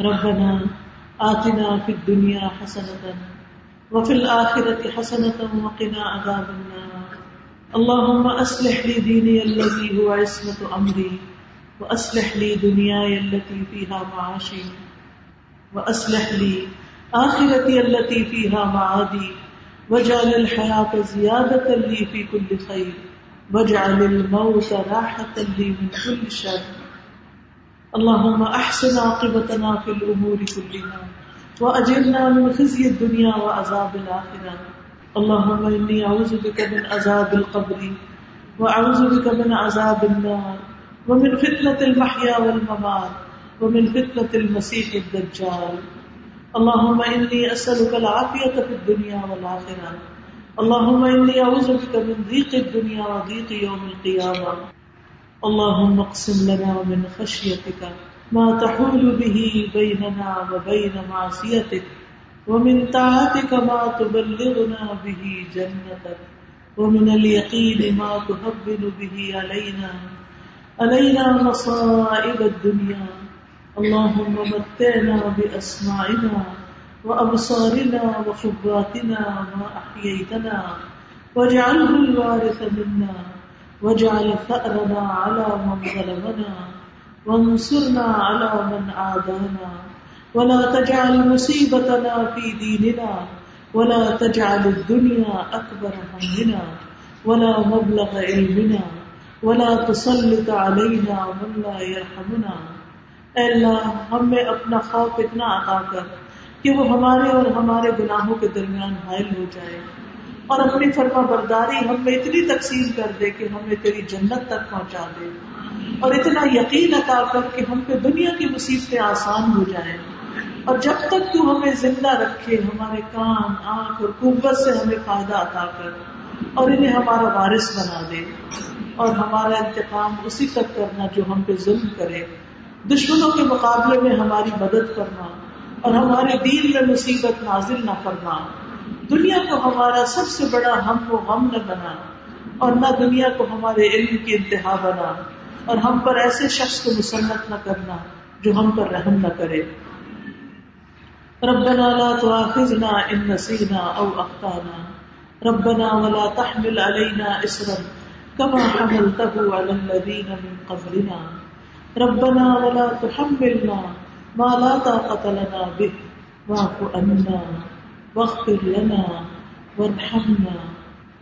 ربنا آتنا في الدنيا حسنة وفي الآخرة حسنة وقنا عذاب النار. اللهم أصلح لي ديني الذي هو عصمة أمري وأصلح لي دنياي التي فيها معاشي وأصلح لي آخرتي التي فيها معادي واجعل الحياة زيادة لي في كل خير واجعل الموت راحة لي من كل شر. اللهم أحسن عاقبتنا في الأمور كلها وأجرنا من خزي الدنيا وعذاب الآخرة اللهم إني أعوذ بك من عذاب القبر وأعوذ بك من عذاب النار ومن فتنة المحيا والممات ومن فتنة المسيح الدجال. اللهم إني أسألك العافية في الدنيا والآخرة اللهم إني أعوذ بك من ضيق الدنيا وضيق يوم القيامة اللهم اقسم لنا من خشيتك ما تحول به بيننا وبين معصيتك ومن طاعتك ما تبلغنا به جنتك ومن اليقين ما تهبن به علينا علينا مصائب الدنيا. اللهم متعنا بأسماعنا وأبصارنا وخبراتنا ما أحييتنا واجعله الوارث منا واجعل ثأرنا على من ظلمنا وانصرنا على من عادانا. ولا تجعل مصيبتنا في ديننا ولا تجعل الدنيا أكبر همنا ولا مبلغ علمنا ولا تسلط علينا من لا يرحمنا اے اللہ ہمیں اپنا خوف اتنا عطا کر کہ وہ ہمارے اور ہمارے گناہوں کے درمیان حائل ہو جائے۔ اور اپنی فرما برداری ہم میں اتنی تقسیم کر دے کہ ہمیں تیری جنت تک پہنچا دے۔ اور اتنا یقین عطا کر کہ ہم پہ دنیا کی مصیبتیں آسان ہو جائیں۔ اور جب تک تو ہمیں زندہ رکھے، ہمارے کان، آنکھ اور قوت سے ہمیں فائدہ عطا کر اور انہیں ہمارا وارث بنا دے اور ہمارا انتقام اسی تک کرنا جو ہم پہ ظلم کرے۔ دشمنوں کے مقابلے میں ہماری مدد کرنا اور ہمارے دین میں مصیبت نازل نہ کرنا دنیا کو ہمارا سب سے بڑا ہم کو غم نہ بنا اور نہ دنیا کو ہمارے علم کی انتہا بنا اور ہم پر ایسے شخص کو مسلط نہ کرنا جو ہم پر رحم نہ کرے۔ ربنا لا تؤاخذنا ان نسينا او اخطانا ربنا ولا تحمل علينا اسرا كما حملته على الذين من قبلنا. ربنا ولا تحملنا ما لا طاقة لنا به. واعف عنا واغفر لنا وارحمنا.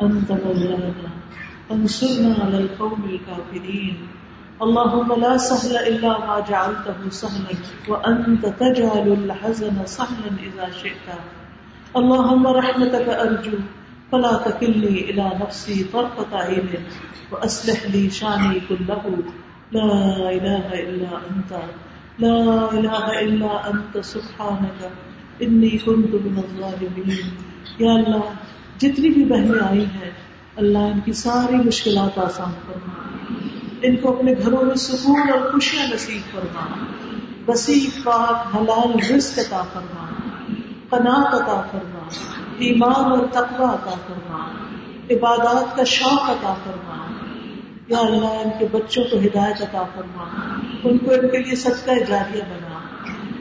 انت مولانا. انصرنا على القوم الكافرين. اللهم لا سهل الا ما جعلته سهلا وانت تجعل الحزن سهلا اذا شئت. اللهم رحمتك ارجو فلا تكلني الى نفسي طرفة عين واصلح لي شاني كله. لا اله الا انت. لا اله الا انت سبحانك انی كنت من الظالمین. یا اللہ، جتنی بھی بہنیں آئی ہیں، اللہ ان کی ساری مشکلات آسان فرما. ان کو اپنے گھروں میں سکون اور خوشیاں نصیب فرما۔ وسیع پاک حلال رزق عطا فرما۔ قناعت عطا فرما۔ ایمان اور تقوی عطا فرما۔ عبادات کا شوق عطا فرما۔ یا اللہ، ان کے بچوں کو ہدایت عطا فرما۔ ان کو ان کے لیے صدقہ جاریہ بنا۔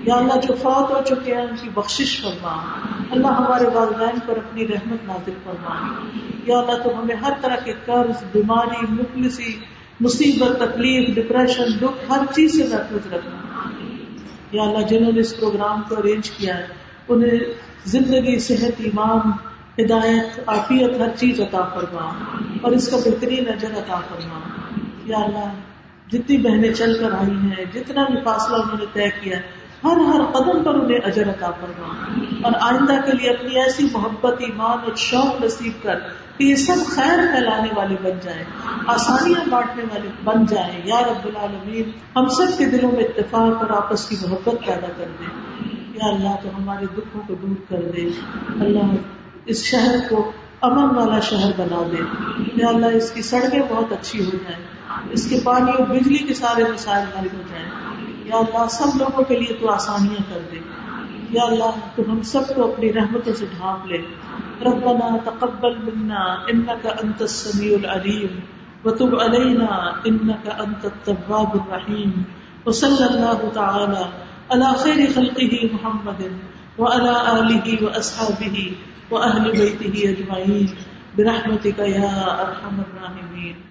یا اللہ، جو فوت ہو چکے ہیں، ان کی بخشش فرما۔ اللہ ہمارے والدین پر اپنی رحمت نازل فرما۔ یا اللہ تو ہمیں ہر طرح کے قرض، بیماری، مفلسی مصیبت، تکلیف ڈپریشن دکھ، ہر چیز سے محفوظ رکھنا۔ یا اللہ، جنہوں نے اس پروگرام کو ارینج کیا ہے، انہیں زندگی، صحت، ایمان، ہدایت، عافیت، ہر چیز عطا فرما۔ اور اس کا بہترین اجر عطا فرما۔ یا اللہ، جتنی بہنیں چل کر آئی ہیں، جتنا بھی فاصلہ انہوں نے طے کیا ہے، ہر ہر قدم پر انہیں اجر عطا فرما۔ اور آئندہ کے لیے اپنی ایسی محبت، ایمان اور شوق نصیب کر کہ یہ سب خیر پھیلانے والے بن جائیں آسانیاں بانٹنے والے بن جائیں یا رب العالمین، ہم سب کے دلوں میں اتفاق اور آپس کی محبت پیدا کر دے۔ یا اللہ، تو ہمارے دکھوں کو دور کر دے۔ اللہ، اس شہر کو امن والا شہر بنا دے۔ یا اللہ، اس کی سڑکیں بہت اچھی ہو جائیں۔ اس کے پانی اور بجلی کے سارے مسائل حل ہو جائیں۔ یا اللہ، سب لوگوں کے لیے تو آسانیاں کر دے۔ یا اللہ، تو ہم سب کو اپنی رحمتوں سے ڈھانپ لے۔ ربنا تقبل منا انك انت السميع العليم وتب علينا انك انت التواب الرحيم وصلى الله تعالى على خير خلقه محمد وعلى اله واصحابه واهل بيته اجمعين برحمتك يا ارحم الراحمين